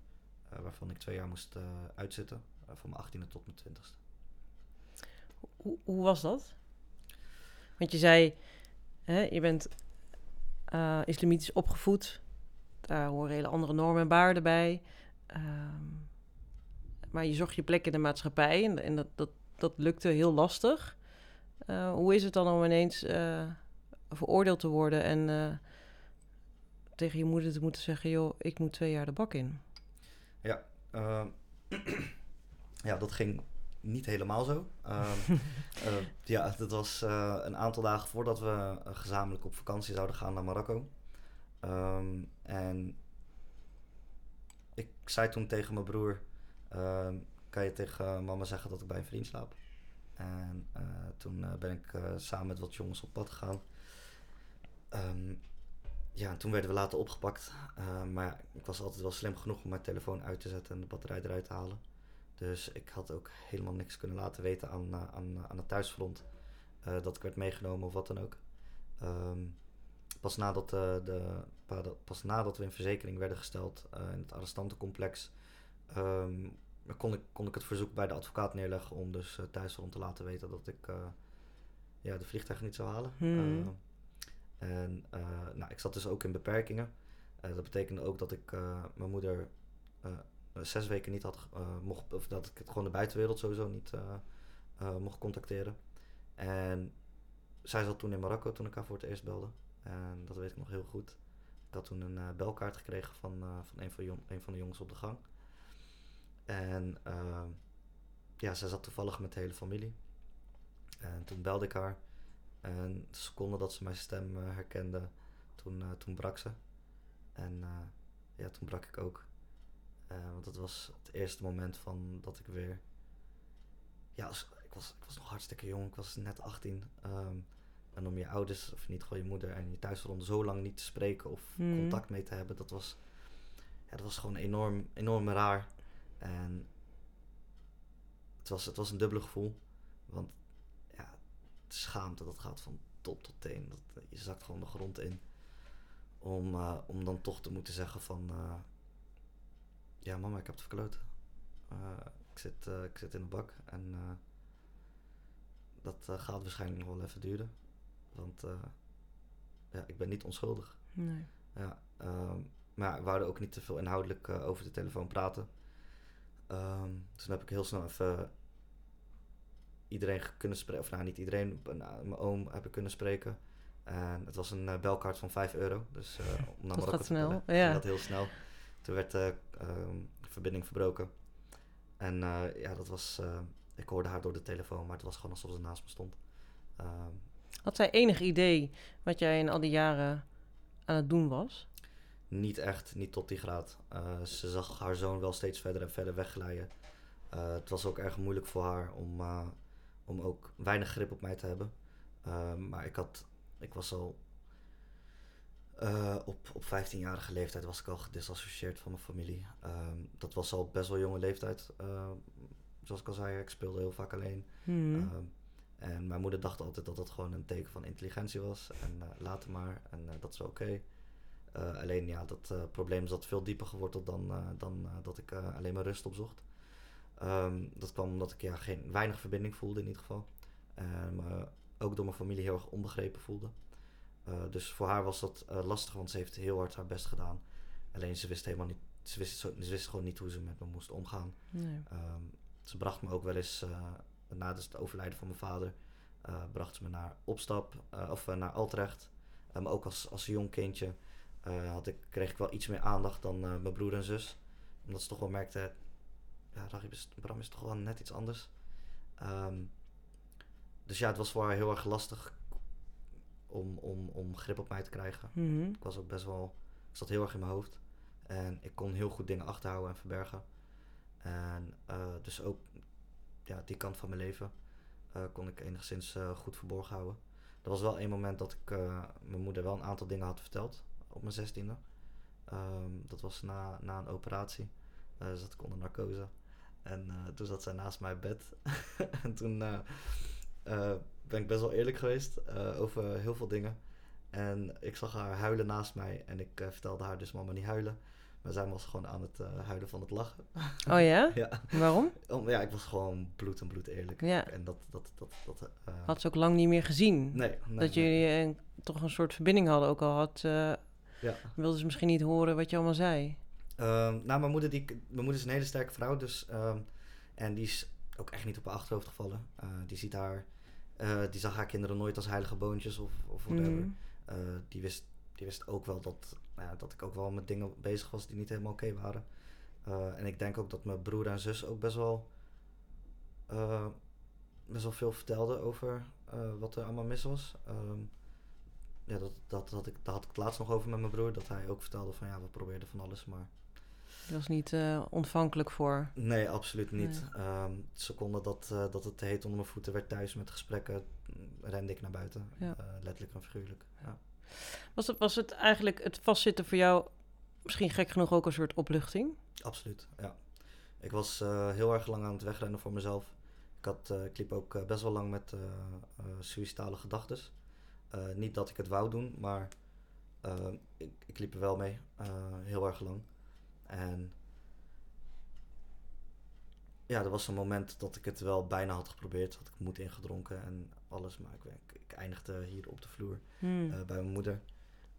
waarvan ik twee jaar moest uitzitten. van mijn 18e tot mijn 20e. Hoe, hoe was dat? Want je zei, hè, je bent islamitisch opgevoed. Daar horen hele andere normen en waarden bij. Ehm, maar je zocht je plek in de maatschappij en, en dat, dat, dat lukte heel lastig. Eh, hoe is het dan om ineens eh, veroordeeld te worden en eh, tegen je moeder te moeten zeggen: joh, ik moet twee jaar de bak in? Ehm, ja, dat ging niet helemaal zo. Ehm, eh, ja, dat was een aantal dagen voordat we gezamenlijk op vakantie zouden gaan naar Marokko. Ehm, en ik zei toen tegen mijn broer: Kan je tegen mama zeggen dat ik bij een vriend slaap? En eh, toen eh, ben ik eh, samen met wat jongens op pad gegaan. Ehm, ja, en toen werden we later opgepakt. Eh, maar ik was altijd wel slim genoeg om mijn telefoon uit te zetten en de batterij eruit te halen. Dus ik had ook helemaal niks kunnen laten weten aan, eh, aan, aan het thuisfront. eh, dat ik werd meegenomen of wat dan ook. Ehm, pas, nadat, eh, de, pas nadat we in verzekering werden gesteld eh, in het arrestantencomplex... kon, ik, kon ik het verzoek bij de advocaat neerleggen om dus eh, thuisfront te laten weten dat ik eh, ja, de vliegtuig niet zou halen. Hmm. Eh, en nou, ik zat dus ook in beperkingen. Dat betekende ook dat ik mijn moeder zes weken niet had mocht, of dat ik het gewoon de buitenwereld sowieso niet mocht contacteren. En zij zat toen in Marokko toen ik haar voor het eerst belde. En dat weet ik nog heel goed. Ik had toen een belkaart gekregen van, van een, van jong, een van de jongens op de gang. En eh, ja, zij zat toevallig met de hele familie. En toen belde ik haar. En de seconde dat ze mijn stem eh, herkende, toen, eh, toen brak ze. En eh, ja, toen brak ik ook. Want het was het eerste moment van dat ik weer... Ja, als- ik, was, ik was nog hartstikke jong. Ik was net 18. ehm, en om je ouders, of ieder geval je moeder en je thuisgrond zo lang niet te spreken of Hmm. contact mee te hebben, dat was, ja, dat was gewoon enorm, enorm raar. Het was, het was een dubbele gevoel. Want ja, schaamte, dat gaat van top tot teen. Dat, je zakt gewoon de grond in. Om, eh, om dan toch te moeten zeggen van... eh, ja, mama, ik heb het verkloot. Eh, ik, zit, ik zit in de bak. En dat gaat waarschijnlijk nog wel even duren. Want ja, ik ben niet onschuldig. Nee. Ja, ehm, maar we wouden ook niet te veel inhoudelijk over de telefoon praten. Ehm, dus toen heb ik heel snel even iedereen kunnen spreken. Of nou, niet iedereen, mijn mijn oom heb ik kunnen spreken. En het was een eh, belkaart van 5 euro. Dus eh, om naar Dat Marokko gaat te snel, ja. ging dat heel snel. Toen werd de ehm, verbinding verbroken. En eh, ja, dat was... eh, ik hoorde haar door de telefoon, maar het was gewoon alsof ze naast me stond. Ehm, Had zij enig idee wat jij in al die jaren aan het doen was? Niet echt, niet tot die graad. Eh, ze zag haar zoon wel steeds verder en verder wegglijden. Eh, het was ook erg moeilijk voor haar om, eh, om ook weinig grip op mij te hebben. Eh, maar ik, had, ik was al eh, op, op 15-jarige leeftijd was ik al gedisassocieerd van mijn familie. Ehm, dat was al best wel jonge leeftijd. Eh, zoals ik al zei, ik speelde heel vaak alleen. Hmm. Ehm, en mijn moeder dacht altijd dat dat gewoon een teken van intelligentie was. En uh, later maar, en uh, dat is wel oké. Okay. Alleen ja, dat probleem zat veel dieper geworteld dan, dan dat ik alleen maar rust opzocht. Um, dat kwam omdat ik ja, geen, weinig verbinding voelde in ieder geval. En me ook door mijn familie heel erg onbegrepen voelde. Eh, dus voor haar was dat eh, lastig, want ze heeft heel hard haar best gedaan. Alleen ze wist helemaal niet, ze wist, zo, ze wist gewoon niet hoe ze met me moest omgaan. Nee. Ehm, ze bracht me ook wel eens, eh, na het overlijden van mijn vader, bracht ze me naar opstap, of naar Altrecht. Maar ook als, als jong kindje had ik, kreeg ik wel iets meer aandacht dan mijn broer en zus. Omdat ze toch wel merkte, ja, Ragib is, Bram is toch wel net iets anders. Ehm, dus ja, het was voor haar heel erg lastig om, om, om grip op mij te krijgen. Mhm. Ik was ook best wel, ik zat heel erg in mijn hoofd. En ik kon heel goed dingen achterhouden en verbergen. En eh, dus ook ja, die kant van mijn leven eh, kon ik enigszins eh, goed verborgen houden. Er was wel één moment dat ik mijn moeder wel een aantal dingen had verteld op mijn zestiende. Ehm, dat was na, na een operatie. Eh zat ik onder narcose. En eh, toen zat zij naast mij op bed. en toen eh, eh, ben ik best wel eerlijk geweest over heel veel dingen. En ik zag haar huilen naast mij. En ik vertelde haar dus mama niet huilen. Maar zij was gewoon aan het huilen van het lachen. Oh ja? ja. Waarom? Om, ja, ik was gewoon bloed en bloed eerlijk. Ja. En dat... dat, dat, dat Had ze ook lang niet meer gezien. nee, nee, dat nee. jullie een- toch een soort verbinding hadden. Ook al had, Ja. wilde ze misschien niet horen wat je allemaal zei. Ehm, nou, mijn moeder, die, mijn moeder is een hele sterke vrouw. Dus, ehm, en die is ook echt niet op haar achterhoofd gevallen. Eh, die, ziet haar, eh, die zag haar kinderen nooit als heilige boontjes of, of whatever. Mhm. Eh, die, wist, die wist ook wel dat, nou ja, dat ik ook wel met dingen bezig was die niet helemaal oké waren. En ik denk ook dat mijn broer en zus ook best wel, best wel veel vertelden over wat er allemaal mis was. Ehm, ja, dat, dat, had ik, daar had ik het laatst nog over met mijn broer. Dat hij ook vertelde van ja, we probeerden van alles, maar Je was niet eh, ontvankelijk voor. Nee, absoluut niet. Ehm de seconde dat, eh, dat het te heet onder mijn voeten werd thuis met gesprekken, mm, rende ik naar buiten. Ja. Eh, letterlijk en figuurlijk. Ja. Was het, was het eigenlijk het vastzitten voor jou misschien gek genoeg ook een soort opluchting? Absoluut, ja. Ik was heel erg lang aan het wegrennen voor mezelf. Ik, had, ik liep ook best wel lang met suïcidale gedachten. Niet dat ik het wou doen, maar eh, ik, ik liep er wel mee. heel erg lang. En ja, er was een moment dat ik het wel bijna had geprobeerd. Had ik moed ingedronken en alles. Maar ik, ik, eindigde hier op de vloer Hmm. eh, bij mijn moeder.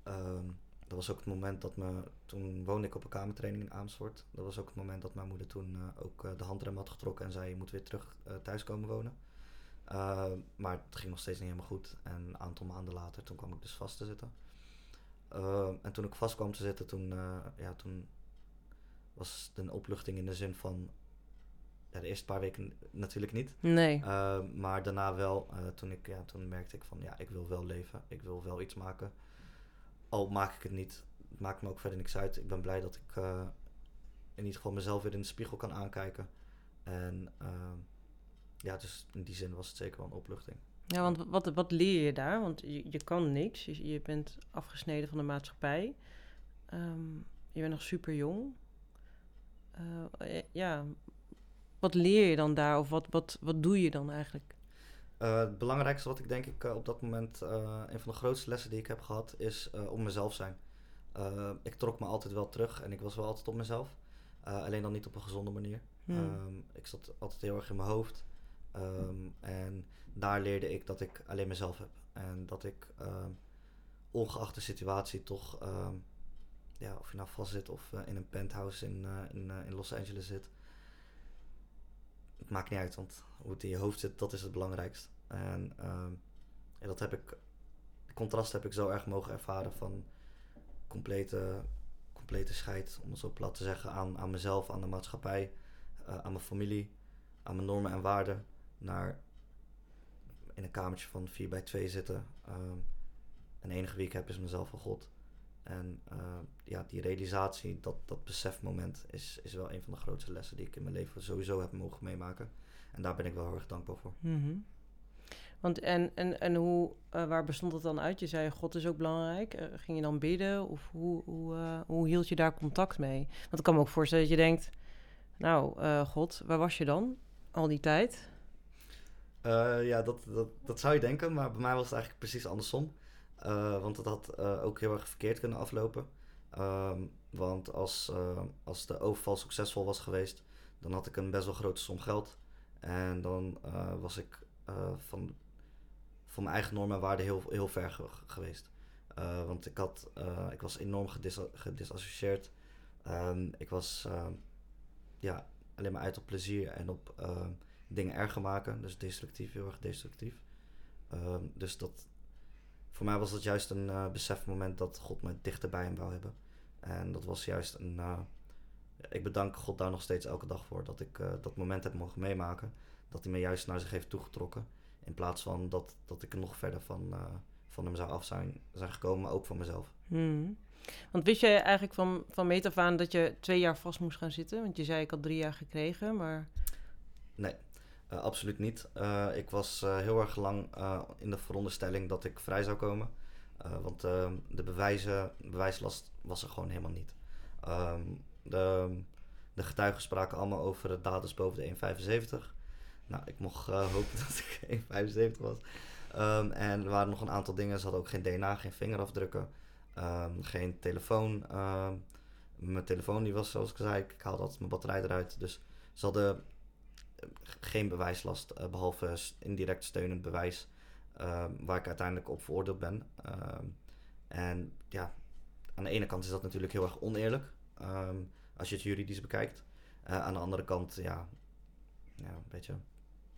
Ehm, dat was ook het moment dat me... Toen woonde ik op een kamertraining in Amersfoort. Dat was ook het moment dat mijn moeder toen eh, ook eh, de handrem had getrokken... en zei, je moet weer terug thuis komen wonen. Ehm, maar het ging nog steeds niet helemaal goed. En een aantal maanden later, toen kwam ik dus vast te zitten. Ehm, en toen ik vast kwam te zitten, toen, ja, toen was een opluchting in de zin van... Ja, de eerste paar weken natuurlijk niet. Nee. Uh, maar daarna wel, uh, toen, ik, ja, toen merkte ik van ja, ik wil wel leven. Ik wil wel iets maken. Al maak ik het niet. Het maakt me ook verder niks uit. Ik ben blij dat ik uh, in ieder geval mezelf weer in de spiegel kan aankijken. En uh, ja, dus in die zin was het zeker wel een opluchting. Ja, want wat, wat leer je daar? Want je, je kan niks. Je, je bent afgesneden van de maatschappij. Um, je bent nog super jong. Uh, ja, wat leer je dan daar? Of wat, wat, wat doe je dan eigenlijk? Uh, het belangrijkste wat ik denk ik uh, op dat moment, een van de grootste lessen die ik heb gehad, is om mezelf zijn. ik trok me altijd wel terug en ik was wel altijd op mezelf. alleen dan niet op een gezonde manier. Hmm. Um, ik zat altijd heel erg in mijn hoofd. Um, en daar leerde ik dat ik alleen mezelf heb. En dat ik, um, ongeacht de situatie, toch, ja, of je nou vast zit of in een penthouse in, in, in Los Angeles zit, het maakt niet uit, want hoe het in je hoofd zit, dat is het belangrijkst. En ja, dat heb ik, contrast heb ik zo erg mogen ervaren van complete, complete scheid, om het zo plat te zeggen, aan, aan mezelf, aan de maatschappij, aan mijn familie, aan mijn normen en waarden, naar in een kamertje van 4 bij 2 zitten. Um, en enige wie ik heb is mezelf en God. En uh, ja, die realisatie, dat, dat besefmoment, is, is wel een van de grootste lessen die ik in mijn leven sowieso heb mogen meemaken. En daar ben ik wel heel erg dankbaar voor. Mm -hmm. Want en, en, en hoe, uh, waar bestond het dan uit? Je zei, God is ook belangrijk. Uh, ging je dan bidden? Of hoe, hoe, hoe hield je daar contact mee? Want ik kan me ook voorstellen dat je denkt, nou, God, waar was je dan al die tijd? ja, dat, dat, dat zou je denken, maar bij mij was het eigenlijk precies andersom. Uh, want het had uh, ook heel erg verkeerd kunnen aflopen. Um, want als, uh, als de overval succesvol was geweest, dan had ik een best wel grote som geld. En dan was ik van van mijn eigen normen en waarden heel, heel ver geweest. Want ik, had, ik was enorm gedis gedisassocieerd. Um, ik was ehm, ja, alleen maar uit op plezier en op ehm, dingen erger maken. Dus destructief, heel erg destructief. dus dat, voor mij was dat juist een uh, besefmoment dat God me dichter bij hem wou hebben. En dat was juist een. ik bedank God daar nog steeds elke dag voor. Dat ik dat moment heb mogen meemaken. Dat hij me juist naar zich heeft toegetrokken. In plaats van dat, dat ik nog verder van, van hem zou af zijn, zijn gekomen, maar ook van mezelf. Hmm. Want wist jij eigenlijk van, van meet af aan dat je twee jaar vast moest gaan zitten? Want je zei ik had drie jaar gekregen, maar... Nee, uh, absoluut niet. Uh, ik was uh, heel erg lang in de veronderstelling dat ik vrij zou komen. want de bewijzen, bewijslast was er gewoon helemaal niet. Um, de, de getuigen spraken allemaal over daders boven de 1,75. Nou, ik mocht hopen dat ik 1,75 was. Um, en er waren nog een aantal dingen. Ze hadden ook geen DNA, geen vingerafdrukken, geen telefoon. Mijn telefoon die was, zoals ik zei, ik haalde altijd mijn batterij eruit. Dus ze hadden eh, geen bewijslast, uh, behalve indirect steunend bewijs, waar ik uiteindelijk op veroordeeld ben. en ja, aan de ene kant is dat natuurlijk heel erg oneerlijk, als je het juridisch bekijkt. Uh, aan de andere kant, ja, ja, een beetje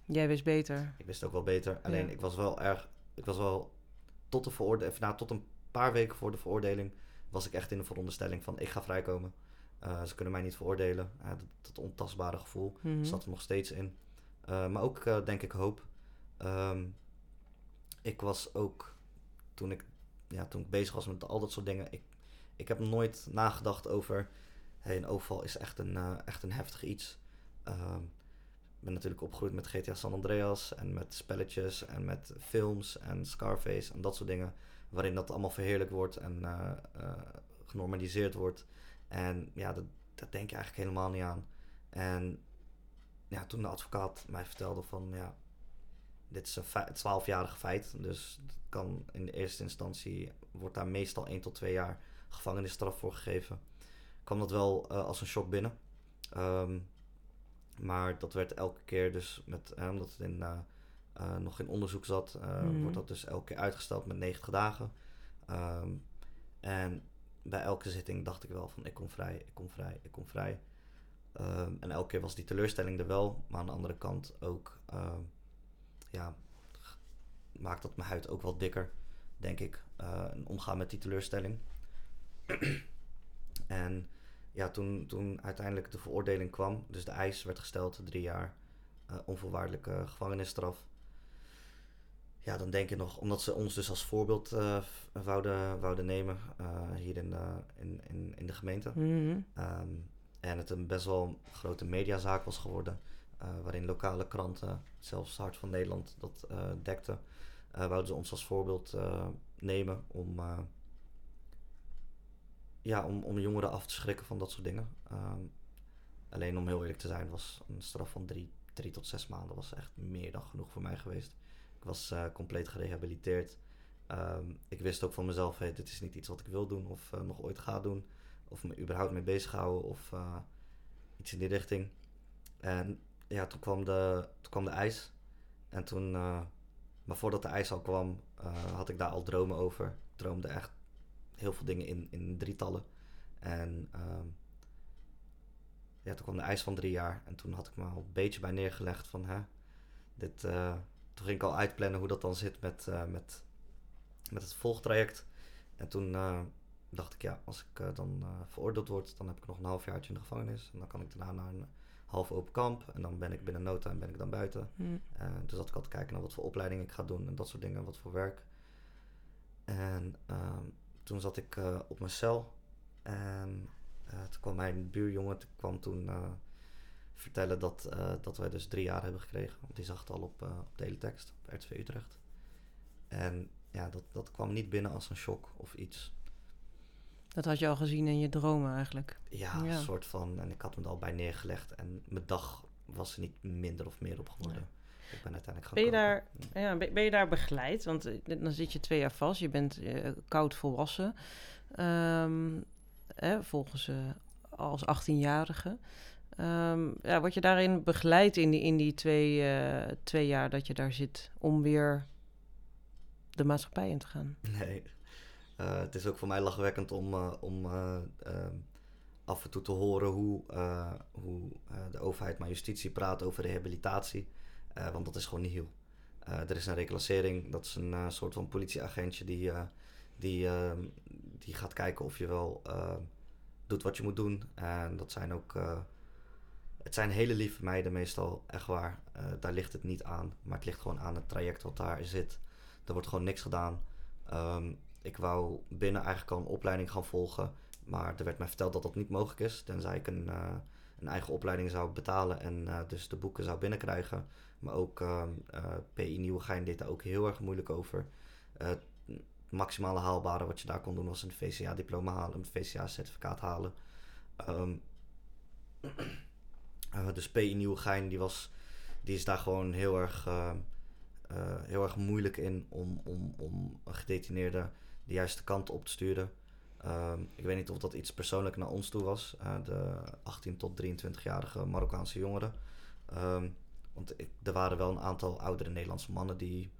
Jij wist beter. Ik wist ook wel beter. Alleen ik was wel erg. Ik was wel tot de veroordeling. Nou, tot een paar weken voor de veroordeling. was ik echt in de veronderstelling van: ik ga vrijkomen. Uh, ze kunnen mij niet veroordelen. Uh, dat, dat, ontastbare gevoel mm zat er nog steeds in. Uh, maar ook, eh, denk ik, hoop. Um, ik was ook. Toen ik, ja, toen ik bezig was met al dat soort dingen. Ik, ik heb nooit nagedacht over. Hey, een overval is echt een, echt een heftig iets. Um, ben natuurlijk opgegroeid met GTA San Andreas en met spelletjes en met films en Scarface en dat soort dingen. Waarin dat allemaal verheerlijk wordt en genormaliseerd wordt. En ja, dat, dat denk je eigenlijk helemaal niet aan. En ja, toen de advocaat mij vertelde van ja, dit is een twaalfjarig feit. Dus kan in de eerste instantie wordt daar meestal 1 tot 2 jaar gevangenisstraf voor gegeven. kwam dat wel uh, als een shock binnen. Um, maar dat werd elke keer dus, met, omdat het in, uh, nog in onderzoek zat, uh, wordt dat dus elke keer uitgesteld met 90 dagen. Um, en bij elke zitting dacht ik wel van ik kom vrij, ik kom vrij, ik kom vrij. Um, en elke keer was die teleurstelling er wel, maar aan de andere kant ook, uh, ja, maakt dat mijn huid ook wel dikker, denk ik. en omgaan met die teleurstelling. en ja, toen, toen uiteindelijk de veroordeling kwam, dus de eis werd gesteld, drie jaar uh, onvoorwaardelijke gevangenisstraf. Ja, dan denk je nog, omdat ze ons dus als voorbeeld uh, wouden, wouden nemen uh, hier in de, in, in, in de gemeente. Mm um, en het een best wel grote mediazaak was geworden, waarin lokale kranten, zelfs Hart van Nederland, dat dekte. wouden ze ons als voorbeeld nemen om ja, om, om jongeren af te schrikken van dat soort dingen. Ehm, alleen om heel eerlijk te zijn, was een straf van drie, drie tot zes maanden was echt meer dan genoeg voor mij geweest. Ik was uh, compleet gerehabiliteerd. Um, ik wist ook van mezelf, hey, dit is niet iets wat ik wil doen of uh, nog ooit ga doen. Of me überhaupt mee bezighouden of uh, iets in die richting. En ja, toen kwam de, toen kwam de ijs. En toen, maar voordat de ijs al kwam, had ik daar al dromen over. Ik droomde echt heel veel dingen in, in drietallen. En um, ja, toen kwam de eis van drie jaar. En toen had ik me al een beetje bij neergelegd van... Hè, dit, toen ging ik al uitplannen hoe dat dan zit met, uh, met, met het volgtraject. En toen uh, dacht ik, ja, als ik dan veroordeeld word... dan heb ik nog een half jaartje in de gevangenis. En dan kan ik daarna naar een half open kamp. En dan ben ik binnen nota en ben ik dan buiten. Mm. dus dat ik altijd kijken naar wat voor opleiding ik ga doen en dat soort dingen. Wat voor werk. En um, toen zat ik op mijn cel. En toen kwam mijn buurjongen toen kwam toen vertellen dat, dat wij dus drie jaar hebben gekregen. Want die zag het al op, op teletext, op RTV Utrecht. En ja, dat, dat kwam niet binnen als een shock of iets. Dat had je al gezien in je dromen eigenlijk? Ja, een soort van. En ik had me er al bij neergelegd. En mijn dag was er niet minder of meer op geworden. Ik ben uiteindelijk ben je, daar, ja, ben, je daar begeleid? Want eh, dan zit je twee jaar vast. Je bent uh, koud volwassen. Um, hè, volgens uh, als 18-jarige. Ehm, ja, word je daarin begeleid in die, in die twee, uh, twee jaar dat je daar zit? Om weer de maatschappij in te gaan. Nee. Uh, het is ook voor mij lachwekkend om, uh, om uh, af en toe te horen hoe, hoe de overheid, maar justitie praat over rehabilitatie. want dat is gewoon heel. er is een reclassering, dat is een soort van politieagentje die, die, die gaat kijken of je wel doet wat je moet doen. En dat zijn ook het zijn hele lieve meiden meestal, echt waar. Uh, daar ligt het niet aan. Maar het ligt gewoon aan het traject wat daar zit. Er wordt gewoon niks gedaan. Um, ik wou binnen eigenlijk al een opleiding gaan volgen. Maar er werd mij verteld dat dat niet mogelijk is. Tenzij ik een, uh, een eigen opleiding zou betalen en uh, dus de boeken zou binnenkrijgen. Maar ook uh, PI Nieuwegein deed daar ook heel erg moeilijk over. het maximale haalbare wat je daar kon doen was een VCA-diploma halen, een VCA-certificaat halen. Um, Uh, dus PI Nieuwegein, die, was, die is daar gewoon heel erg, uh, uh, heel erg moeilijk in om, om, om een gedetineerde de juiste kant op te sturen. ik weet niet of dat iets persoonlijk naar ons toe was, de 18 tot 23-jarige Marokkaanse jongeren. Um, want er waren wel een aantal oudere Nederlandse mannen die,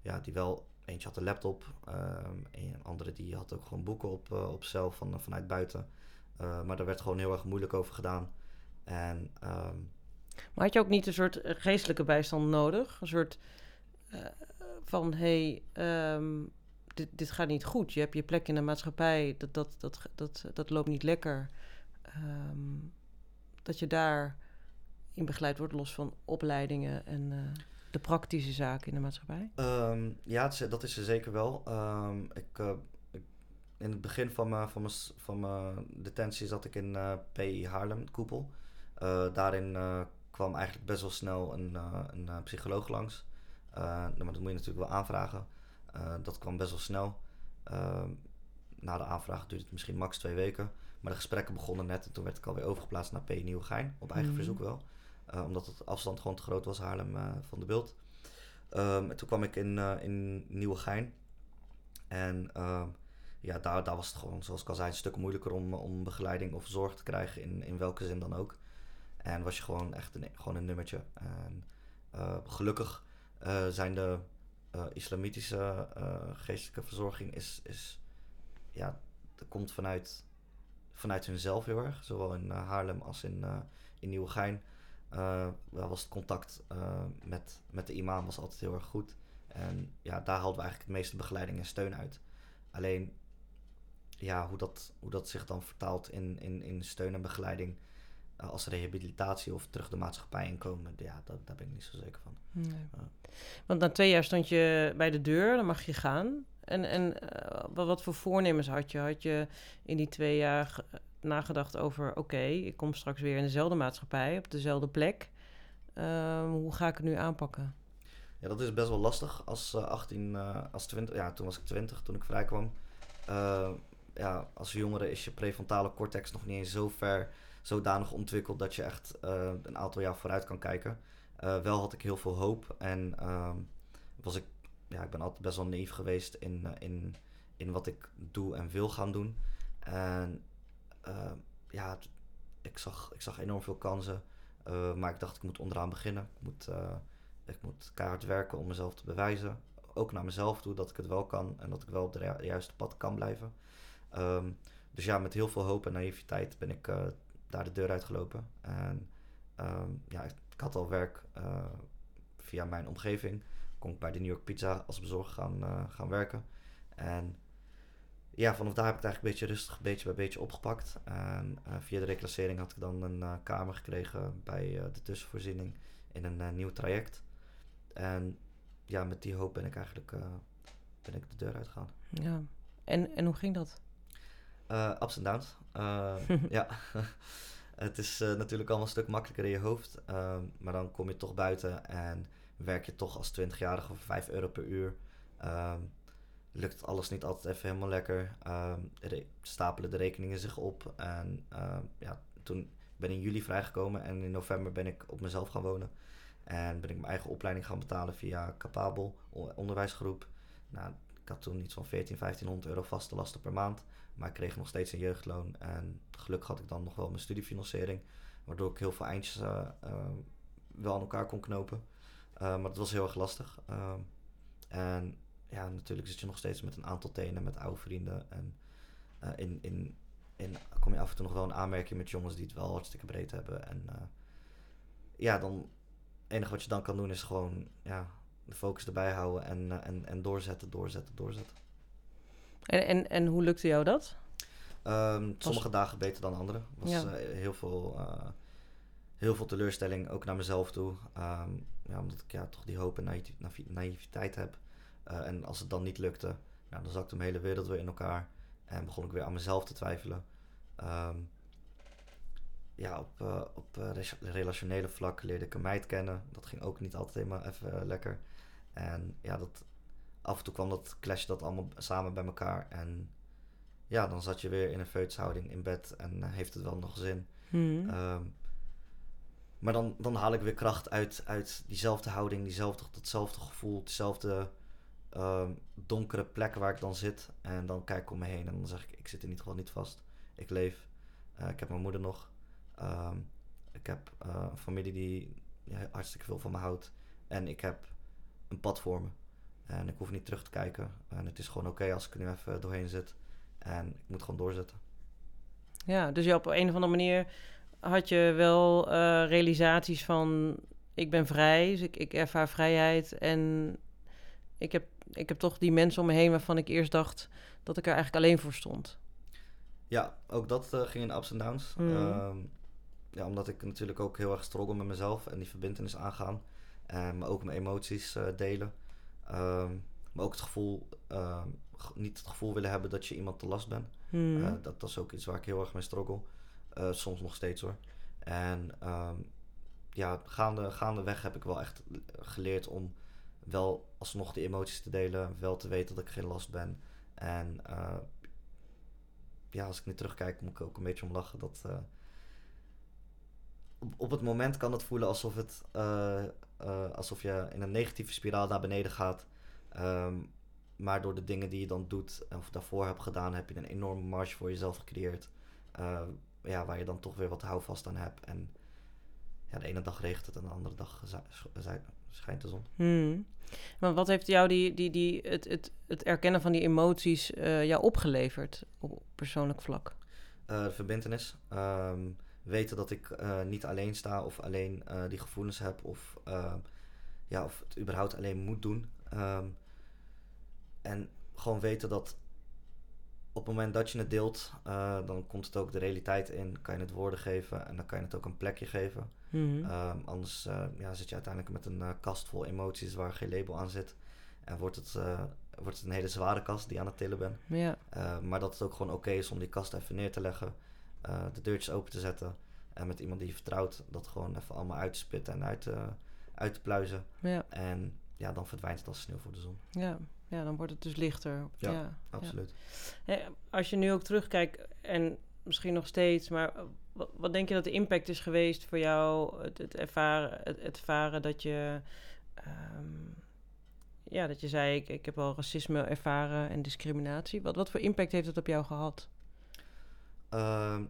ja, die wel Eentje had een laptop, um, een andere die had ook gewoon boeken op, op zelf van, vanuit buiten. Maar daar werd gewoon heel erg moeilijk over gedaan. En, um... Maar had je ook niet een soort geestelijke bijstand nodig? Een soort uh, van, hé, hey, um, dit, dit gaat niet goed. Je hebt je plek in de maatschappij, dat, dat, dat, dat, dat loopt niet lekker. Um, dat je daar in begeleid wordt, los van opleidingen en uh, de praktische zaken in de maatschappij? Um, ja, dat is er zeker wel. Um, ik, uh, ik, in het begin van mijn, van mijn, van mijn detentie zat ik in uh, PI Haarlem, koepel. Uh, daarin uh, kwam eigenlijk best wel snel een, uh, een psycholoog langs. maar dat moet je natuurlijk wel aanvragen. dat kwam best wel snel. Ehm, na de aanvraag duurde het misschien max twee weken. Maar de gesprekken begonnen net en toen werd ik alweer overgeplaatst naar P. Nieuwegein. Op eigen mm. verzoek wel. omdat het afstand gewoon te groot was, Haarlem van de beeld. Um, en toen kwam ik in, in Nieuwegein. En uh, ja, daar, daar was het gewoon, zoals ik al zei, een stuk moeilijker om, om begeleiding of zorg te krijgen, in, in welke zin dan ook. En was je gewoon echt een, gewoon een nummertje. En uh, gelukkig uh, zijn de uh, islamitische geestelijke verzorging is, is ja, dat komt vanuit, vanuit hunzelf heel erg. Zowel in Haarlem als in, in Nieuwegein. was het contact met, met de imam was altijd heel erg goed. En ja, daar haalden we eigenlijk het meeste begeleiding en steun uit. Alleen, ja, hoe dat, hoe dat zich dan vertaalt in, in, in steun en begeleiding eh, als rehabilitatie of terug de maatschappij inkomen, ja, dat, daar ben ik niet zo zeker van. Nee. Want na twee jaar stond je bij de deur, dan mag je gaan. En, en uh, wat voor voornemens had je? Had je in die twee jaar nagedacht over: oké, ik kom straks weer in dezelfde maatschappij, op dezelfde plek. Uh, hoe ga ik het nu aanpakken? Ja, dat is best wel lastig. Als uh, 18, als 20, ja, toen was ik 20 toen ik vrijkwam. ja, als jongere is je prefrontale cortex nog niet eens zo ver zodanig ontwikkeld dat je echt uh, een aantal jaar vooruit kan kijken. Uh, wel had ik heel veel hoop en uh, was ik, ja, ik ben altijd best wel naïef geweest in, eh, in, in wat ik doe en wil gaan doen. En ja, ik zag, ik zag enorm veel kansen, maar ik dacht ik moet onderaan beginnen. Ik moet, ik moet keihard werken om mezelf te bewijzen. Ook naar mezelf toe dat ik het wel kan en dat ik wel op de juiste pad kan blijven. Um, dus ja, met heel veel hoop en naïviteit ben ik daar de deur uitgelopen. En um, ja, ik, had al werk uh, via mijn omgeving. Kon ik bij de New York Pizza als bezorger gaan, uh, gaan werken. En ja, vanaf daar heb ik het eigenlijk een beetje rustig, beetje bij beetje opgepakt. En uh, via de reclassering had ik dan een kamer gekregen bij de tussenvoorziening in een nieuw traject. En ja, met die hoop ben ik eigenlijk ben ik de deur uitgegaan. Ja, en, en hoe ging dat? Uh, ups en downs. Uh, ja, het is uh, natuurlijk allemaal een stuk makkelijker in je hoofd. Ehm, maar dan kom je toch buiten en werk je toch als 20-jarige voor 5 euro per uur. Ehm, lukt alles niet altijd even helemaal lekker. Um, stapelen de rekeningen zich op. En ja, toen ben ik in juli vrijgekomen en in november ben ik op mezelf gaan wonen. En ben ik mijn eigen opleiding gaan betalen via Capabel, onderwijsgroep. Nou, ik had toen iets van 14, 1500 euro vaste lasten per maand. Maar ik kreeg nog steeds een jeugdloon. En gelukkig had ik dan nog wel mijn studiefinanciering. Waardoor ik heel veel eindjes uh, uh, wel aan elkaar kon knopen. Uh, maar dat was heel erg lastig. en ja, natuurlijk zit je nog steeds met een aantal tenen, met oude vrienden. En eh, in, in, in kom je af en toe nog wel een aanmerking met jongens die het wel hartstikke breed hebben. En eh, ja, dan enige wat je dan kan doen is gewoon ja, de focus erbij houden en, eh, en, en doorzetten, doorzetten, doorzetten. En, en, en hoe lukte jou dat? Ehm, sommige dagen beter dan andere. was Ja. eh, heel, veel, eh, heel veel teleurstelling, ook naar mezelf toe. Ehm, ja, omdat ik ja, toch die hoop en naïvi- naïvi- naïviteit heb. En als het dan niet lukte, ja, dan zakte mijn hele wereld weer in elkaar. En begon ik weer aan mezelf te twijfelen. Ehm, ja, op, op relationele vlak leerde ik een meid kennen. Dat ging ook niet altijd helemaal even lekker. En ja, dat, af en toe kwam dat clash dat allemaal samen bij elkaar. En ja, dan zat je weer in een feutshouding in bed en eh, heeft het wel nog zin. Hmm. Ehm, maar dan, dan haal ik weer kracht uit, uit diezelfde houding, diezelfde, datzelfde gevoel, dezelfde ehm, donkere plek waar ik dan zit. En dan kijk ik om me heen en dan zeg ik, ik zit in ieder geval niet vast. Ik leef. Eh, ik heb mijn moeder nog. Ehm, ik heb eh, een familie die ja, hartstikke veel van me houdt. En ik heb een pad voor me. En ik hoef niet terug te kijken. En het is gewoon oké als ik er nu even doorheen zit. En ik moet gewoon doorzetten. Ja, dus je op een of andere manier had je wel eh, realisaties van... ik ben vrij, dus ik, ik ervaar vrijheid. En ik heb, ik heb toch die mensen om me heen waarvan ik eerst dacht... dat ik er eigenlijk alleen voor stond. Ja, ook dat eh, ging in ups en downs. Mhm. Ehm, ja, omdat ik natuurlijk ook heel erg struggle met mezelf en die verbindenis aangaan. En maar ook mijn emoties eh, delen. Ehm, maar ook het gevoel, ehm, niet het gevoel willen hebben dat je iemand te last bent. Hmm. Eh, dat, dat is ook iets waar ik heel erg mee struggle. Eh, soms nog steeds hoor. En ehm, ja, gaande, gaandeweg heb ik wel echt geleerd om wel alsnog die emoties te delen. Wel te weten dat ik geen last ben. En eh, ja, als ik nu terugkijk, moet ik ook een beetje om lachen. Dat, eh, op, op het moment kan het voelen alsof, het, eh, eh, alsof je in een negatieve spiraal naar beneden gaat. Ehm, maar door de dingen die je dan doet of daarvoor hebt gedaan, heb je een enorme marge voor jezelf gecreëerd. Eh, ja, waar je dan toch weer wat houvast aan hebt. En ja, de ene dag regent het en de andere dag schijnt de zon. Hmm. Maar wat heeft jou die, die, die, het, het, het erkennen van die emoties eh, jou opgeleverd op persoonlijk vlak? De verbindenis. Ehm, weten dat ik eh, niet alleen sta of alleen eh, die gevoelens heb of, eh, ja, of het überhaupt alleen moet doen. Ehm, en gewoon weten dat op het moment dat je het deelt, dan komt het ook de realiteit in. Kan je het woorden geven en dan kan je het ook een plekje geven. Hmm. Ehm, anders ja, zit je uiteindelijk met een kast vol emoties waar geen label aan zit. En wordt het, wordt het een hele zware kast die je aan het tillen bent. ja. Uh, maar dat het ook gewoon oké is om die kast even neer te leggen, uh, de deurtjes open te zetten en met iemand die je vertrouwt dat gewoon even allemaal uit te spitten en uit, te- uit te pluizen. Ja, En ja, dan verdwijnt het als sneeuw voor de zon. ja. ja, dan wordt het dus lichter. Ja, ja. Absoluut. Ja, als je nu ook terugkijkt, en misschien nog steeds, maar wat, wat denk je dat de impact is geweest voor jou, het, het, ervaren, het, het ervaren dat je, ehm, ja, dat je zei, ik, ik heb al racisme ervaren en discriminatie. Wat, wat voor impact heeft het op jou gehad? Ehm,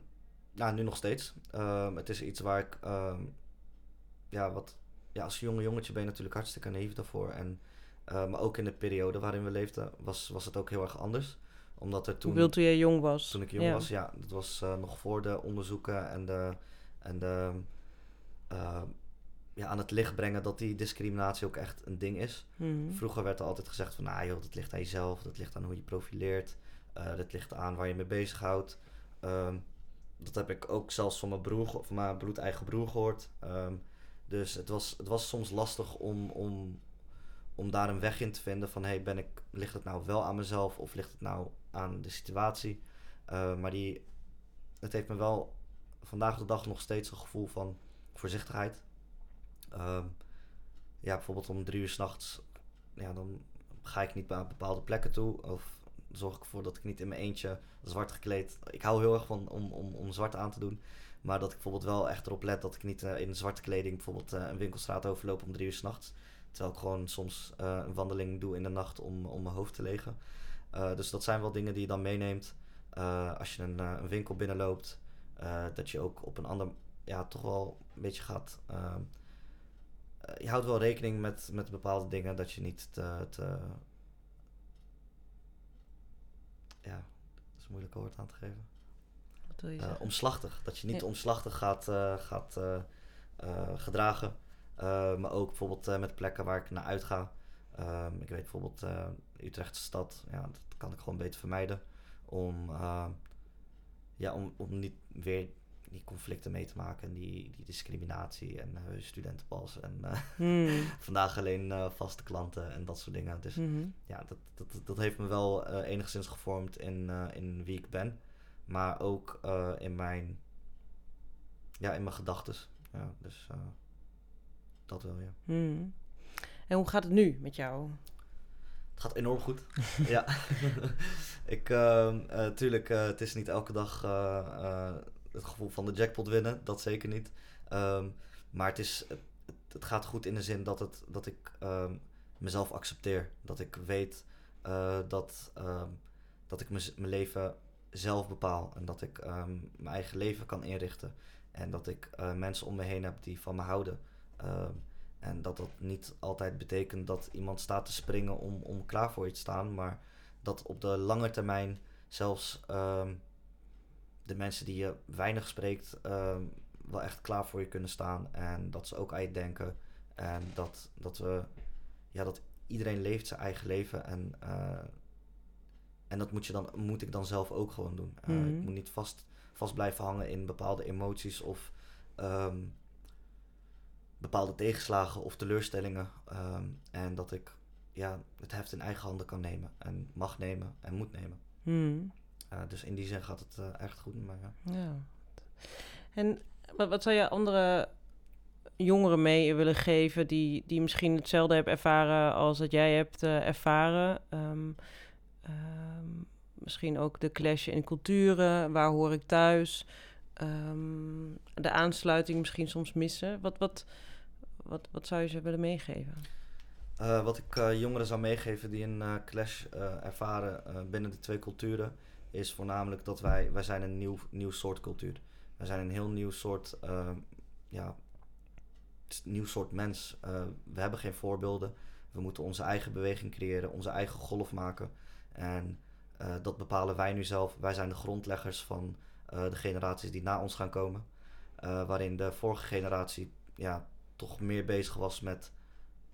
nou, nu nog steeds. Ehm, het is iets waar ik, ehm, ja, wat, ja, als jonge jongetje ben je natuurlijk hartstikke naïef daarvoor. En, eh, maar ook in de periode waarin we leefden was, was het ook heel erg anders. Omdat er toen... Hoeveel toen je jong was? Toen ik jong Ja. was, ja. Dat was eh, nog voor de onderzoeken en de, en de eh, ja, aan het licht brengen dat die discriminatie ook echt een ding is. Mhm. Vroeger werd er altijd gezegd van, nou joh, dat ligt aan jezelf, dat ligt aan hoe je profileert, dat ligt aan waar je mee bezighoudt. Ehm dat heb ik ook zelfs van mijn broer, van mijn bloed eigen broer gehoord. Ehm, dus het was, het was soms lastig om, om, om daar een weg in te vinden van, hey, ben ik, ligt het nou wel aan mezelf of ligt het nou aan de situatie? Eh, maar die, het heeft me wel vandaag de dag nog steeds een gevoel van voorzichtigheid. Ehm, ja, bijvoorbeeld om drie uur s'nachts, ja, dan ga ik niet naar bepaalde plekken toe. Of zorg ik ervoor dat ik niet in mijn eentje zwart gekleed. Ik hou heel erg van om, om, om zwart aan te doen. Maar dat ik bijvoorbeeld wel echt erop let dat ik niet eh, in zwarte kleding bijvoorbeeld eh, een winkelstraat overloop om drie uur s'nachts. Terwijl ik gewoon soms eh, een wandeling doe in de nacht om, om mijn hoofd te legen. Dus dat zijn wel dingen die je dan meeneemt. Als je een, een winkel binnenloopt, dat je ook op een ander, ja, toch wel een beetje gaat. ehm, eh, je houdt wel rekening met, met bepaalde dingen, dat je niet te, ja, dat is een moeilijk woord aan te geven. Wat wil je Eh, zeggen? omslachtig. Dat je niet Ja. omslachtig gaat, eh, gaat eh, gedragen. Maar ook bijvoorbeeld met plekken waar ik naar uitga. Ehm, ik weet bijvoorbeeld Utrechtse stad. Ja, dat kan ik gewoon beter vermijden. Om, ja, om, om niet weer die conflicten mee te maken. En die, die discriminatie en eh, studentenpas. En eh, Hmm. vandaag alleen eh, vaste klanten en dat soort dingen. Dus Mhm. ja, dat, dat, dat heeft me wel enigszins gevormd in, in wie ik ben. Maar ook in mijn, ja, in mijn gedachtes. Ja, dus dat wel, ja. Hmm. En hoe gaat het nu met jou? Het gaat enorm goed. ja. ik, eh, tuurlijk, het is niet elke dag het gevoel van de jackpot winnen. Dat zeker niet. Ehm, maar het, is, het, gaat goed in de zin dat, het, dat ik ehm, mezelf accepteer. Dat ik weet eh, dat, ehm, dat ik mijn leven zelf bepaal. En dat ik mijn eigen leven kan inrichten. En dat ik eh, mensen om me heen heb die van me houden. En dat dat niet altijd betekent dat iemand staat te springen om, om klaar voor je te staan. Maar dat op de lange termijn zelfs de mensen die je weinig spreekt ehm, wel echt klaar voor je kunnen staan. En dat ze ook aan je denken. En dat, dat we, ja, dat iedereen leeft zijn eigen leven. En, eh, en dat moet, je dan, moet ik dan zelf ook gewoon doen. Eh, Mhm. Ik moet niet vast, vast blijven hangen in bepaalde emoties of ehm, bepaalde tegenslagen of teleurstellingen. Ehm, en dat ik ja, het heft in eigen handen kan nemen. En mag nemen en moet nemen. Hmm. Dus in die zin gaat het eh, echt goed met mij. Ja. Ja. En wat, wat zou je andere jongeren mee willen geven die, die misschien hetzelfde hebben ervaren als dat jij hebt eh, ervaren? Ehm, ehm, misschien ook de clash in culturen, waar hoor ik thuis? Ehm, de aansluiting misschien soms missen. Wat, wat, wat, wat zou je ze willen meegeven? Eh, wat ik jongeren zou meegeven die een clash ervaren binnen de twee culturen, is voornamelijk dat wij, wij zijn een nieuw, nieuw soort cultuur. Wij zijn een heel nieuw soort, eh, ja, nieuw soort mens. Eh, we hebben geen voorbeelden. We moeten onze eigen beweging creëren, onze eigen golf maken. En eh, dat bepalen wij nu zelf. Wij zijn de grondleggers van de generaties die na ons gaan komen. Waarin de vorige generatie ja, toch meer bezig was met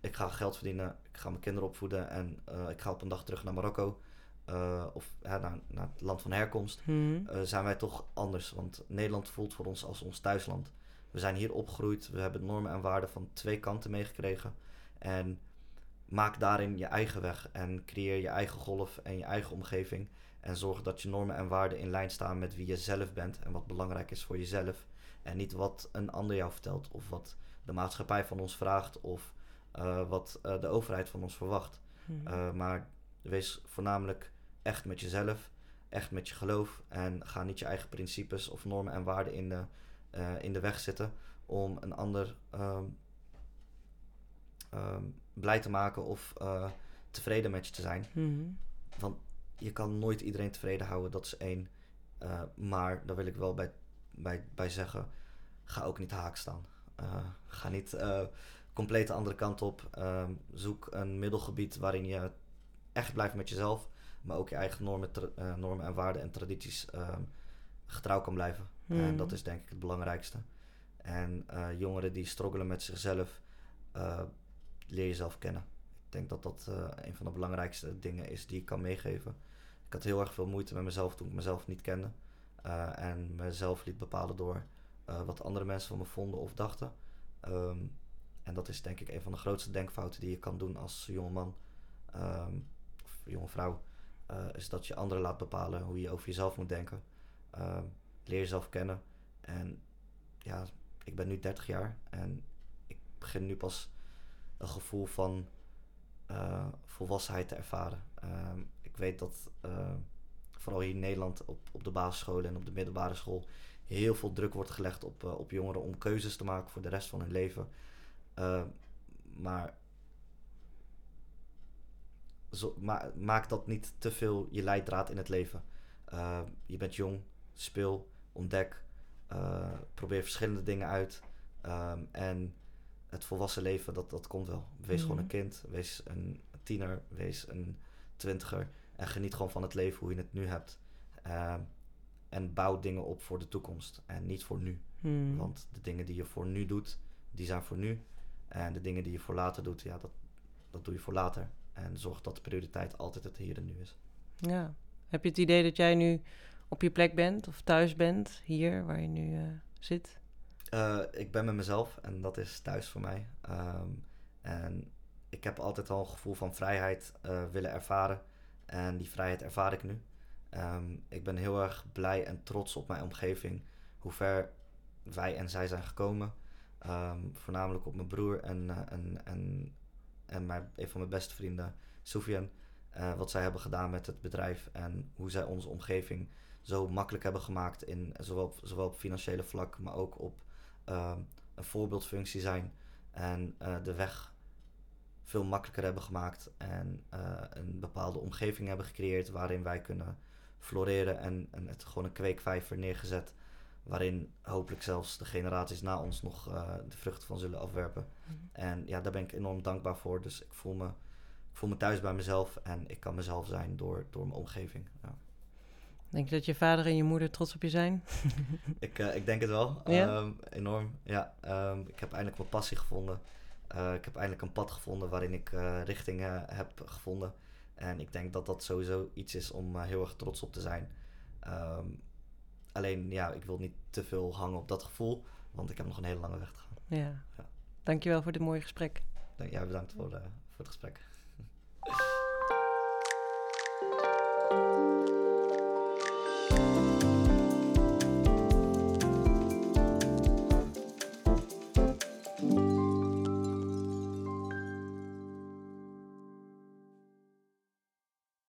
ik ga geld verdienen, ik ga mijn kinderen opvoeden en ik ga op een dag terug naar Marokko eh, of ja, naar, naar het land van herkomst, Hmm. eh, zijn wij toch anders. Want Nederland voelt voor ons als ons thuisland. We zijn hier opgegroeid, we hebben normen en waarden van twee kanten meegekregen. En maak daarin je eigen weg en creëer je eigen golf en je eigen omgeving. En zorg dat je normen en waarden in lijn staan met wie je zelf bent en wat belangrijk is voor jezelf. En niet wat een ander jou vertelt of wat de maatschappij van ons vraagt of eh, wat de overheid van ons verwacht. Hmm. Maar wees voornamelijk echt met jezelf, echt met je geloof. En ga niet je eigen principes of normen en waarden in de, eh, in de weg zitten om een ander ehm, ehm, blij te maken of eh, tevreden met je te zijn. Hmm. Want je kan nooit iedereen tevreden houden, dat is één. Uh, maar daar wil ik wel bij, bij, bij zeggen, ga ook niet haak staan. Ga niet compleet de andere kant op. Ehm, zoek een middelgebied waarin je echt blijft met jezelf, maar ook je eigen normen, uh, normen en waarden en tradities ehm, getrouw kan blijven. Hmm. En dat is denk ik het belangrijkste. En uh, jongeren die struggelen met zichzelf, uh, leer jezelf kennen. Ik denk dat dat een van de belangrijkste dingen is die ik kan meegeven. Ik had heel erg veel moeite met mezelf toen ik mezelf niet kende. En mezelf liet bepalen door wat andere mensen van me vonden of dachten. Um, en dat is denk ik een van de grootste denkfouten die je kan doen als jongeman um, of jonge vrouw. Uh, is dat je anderen laat bepalen hoe je over jezelf moet denken. Um, leer jezelf kennen. En ja, ik ben nu 30 jaar en ik begin nu pas een gevoel van uh, volwassenheid te ervaren. Uh, ik weet dat uh, vooral hier in Nederland op, op de basisscholen en op de middelbare school heel veel druk wordt gelegd op, op jongeren om keuzes te maken voor de rest van hun leven. Uh, maar zo, ma maak dat niet te veel je leidraad in het leven. Uh, je bent jong, speel, ontdek, uh, probeer verschillende dingen uit. Um, en het volwassen leven, dat, dat komt wel. Wees mm. gewoon een kind, wees een tiener, wees een twintiger. En geniet gewoon van het leven hoe je het nu hebt. Ehm, en bouw dingen op voor de toekomst en niet voor nu. Hmm. Want de dingen die je voor nu doet, die zijn voor nu. En de dingen die je voor later doet, ja, dat, dat doe je voor later. En zorg dat de prioriteit altijd het hier en nu is. Ja. Heb je het idee dat jij nu op je plek bent of thuis bent, hier waar je nu eh, zit? Uh, ik ben met mezelf en dat is thuis voor mij. Um, en ik heb altijd al een gevoel van vrijheid uh, willen ervaren. En die vrijheid ervaar ik nu. Um, ik ben heel erg blij en trots op mijn omgeving. Hoe ver wij en zij zijn gekomen. Um, voornamelijk op mijn broer en, en, en, en mijn, een van mijn beste vrienden, Soufiane. Uh, wat zij hebben gedaan met het bedrijf en hoe zij onze omgeving zo makkelijk hebben gemaakt. In, zowel, op, zowel op financiële vlak, maar ook op uh, een voorbeeldfunctie zijn. En uh, de weg veel makkelijker hebben gemaakt. En uh, een bepaalde omgeving hebben gecreëerd waarin wij kunnen floreren. En, en het gewoon een kweekvijver neergezet. Waarin hopelijk zelfs de generaties na ons nog de vruchten van zullen afwerpen. Mm. En ja, daar ben ik enorm dankbaar voor. Dus ik voel me, ik voel me thuis bij mezelf. En ik kan mezelf zijn door, door mijn omgeving. Ja. Denk je dat je vader en je moeder trots op je zijn? ik, uh, ik denk het wel. Ja? Um, enorm. Ja, um, ik heb eindelijk mijn passie gevonden. Uh, ik heb eindelijk een pad gevonden waarin ik uh, richting heb gevonden. En ik denk dat dat sowieso iets is om heel erg trots op te zijn. Um, Alleen ja, ik wil niet te veel hangen op dat gevoel, want ik heb nog een hele lange weg te gaan. Ja. ja. Dankjewel voor dit mooie gesprek. Ja, bedankt voor, eh, voor het gesprek.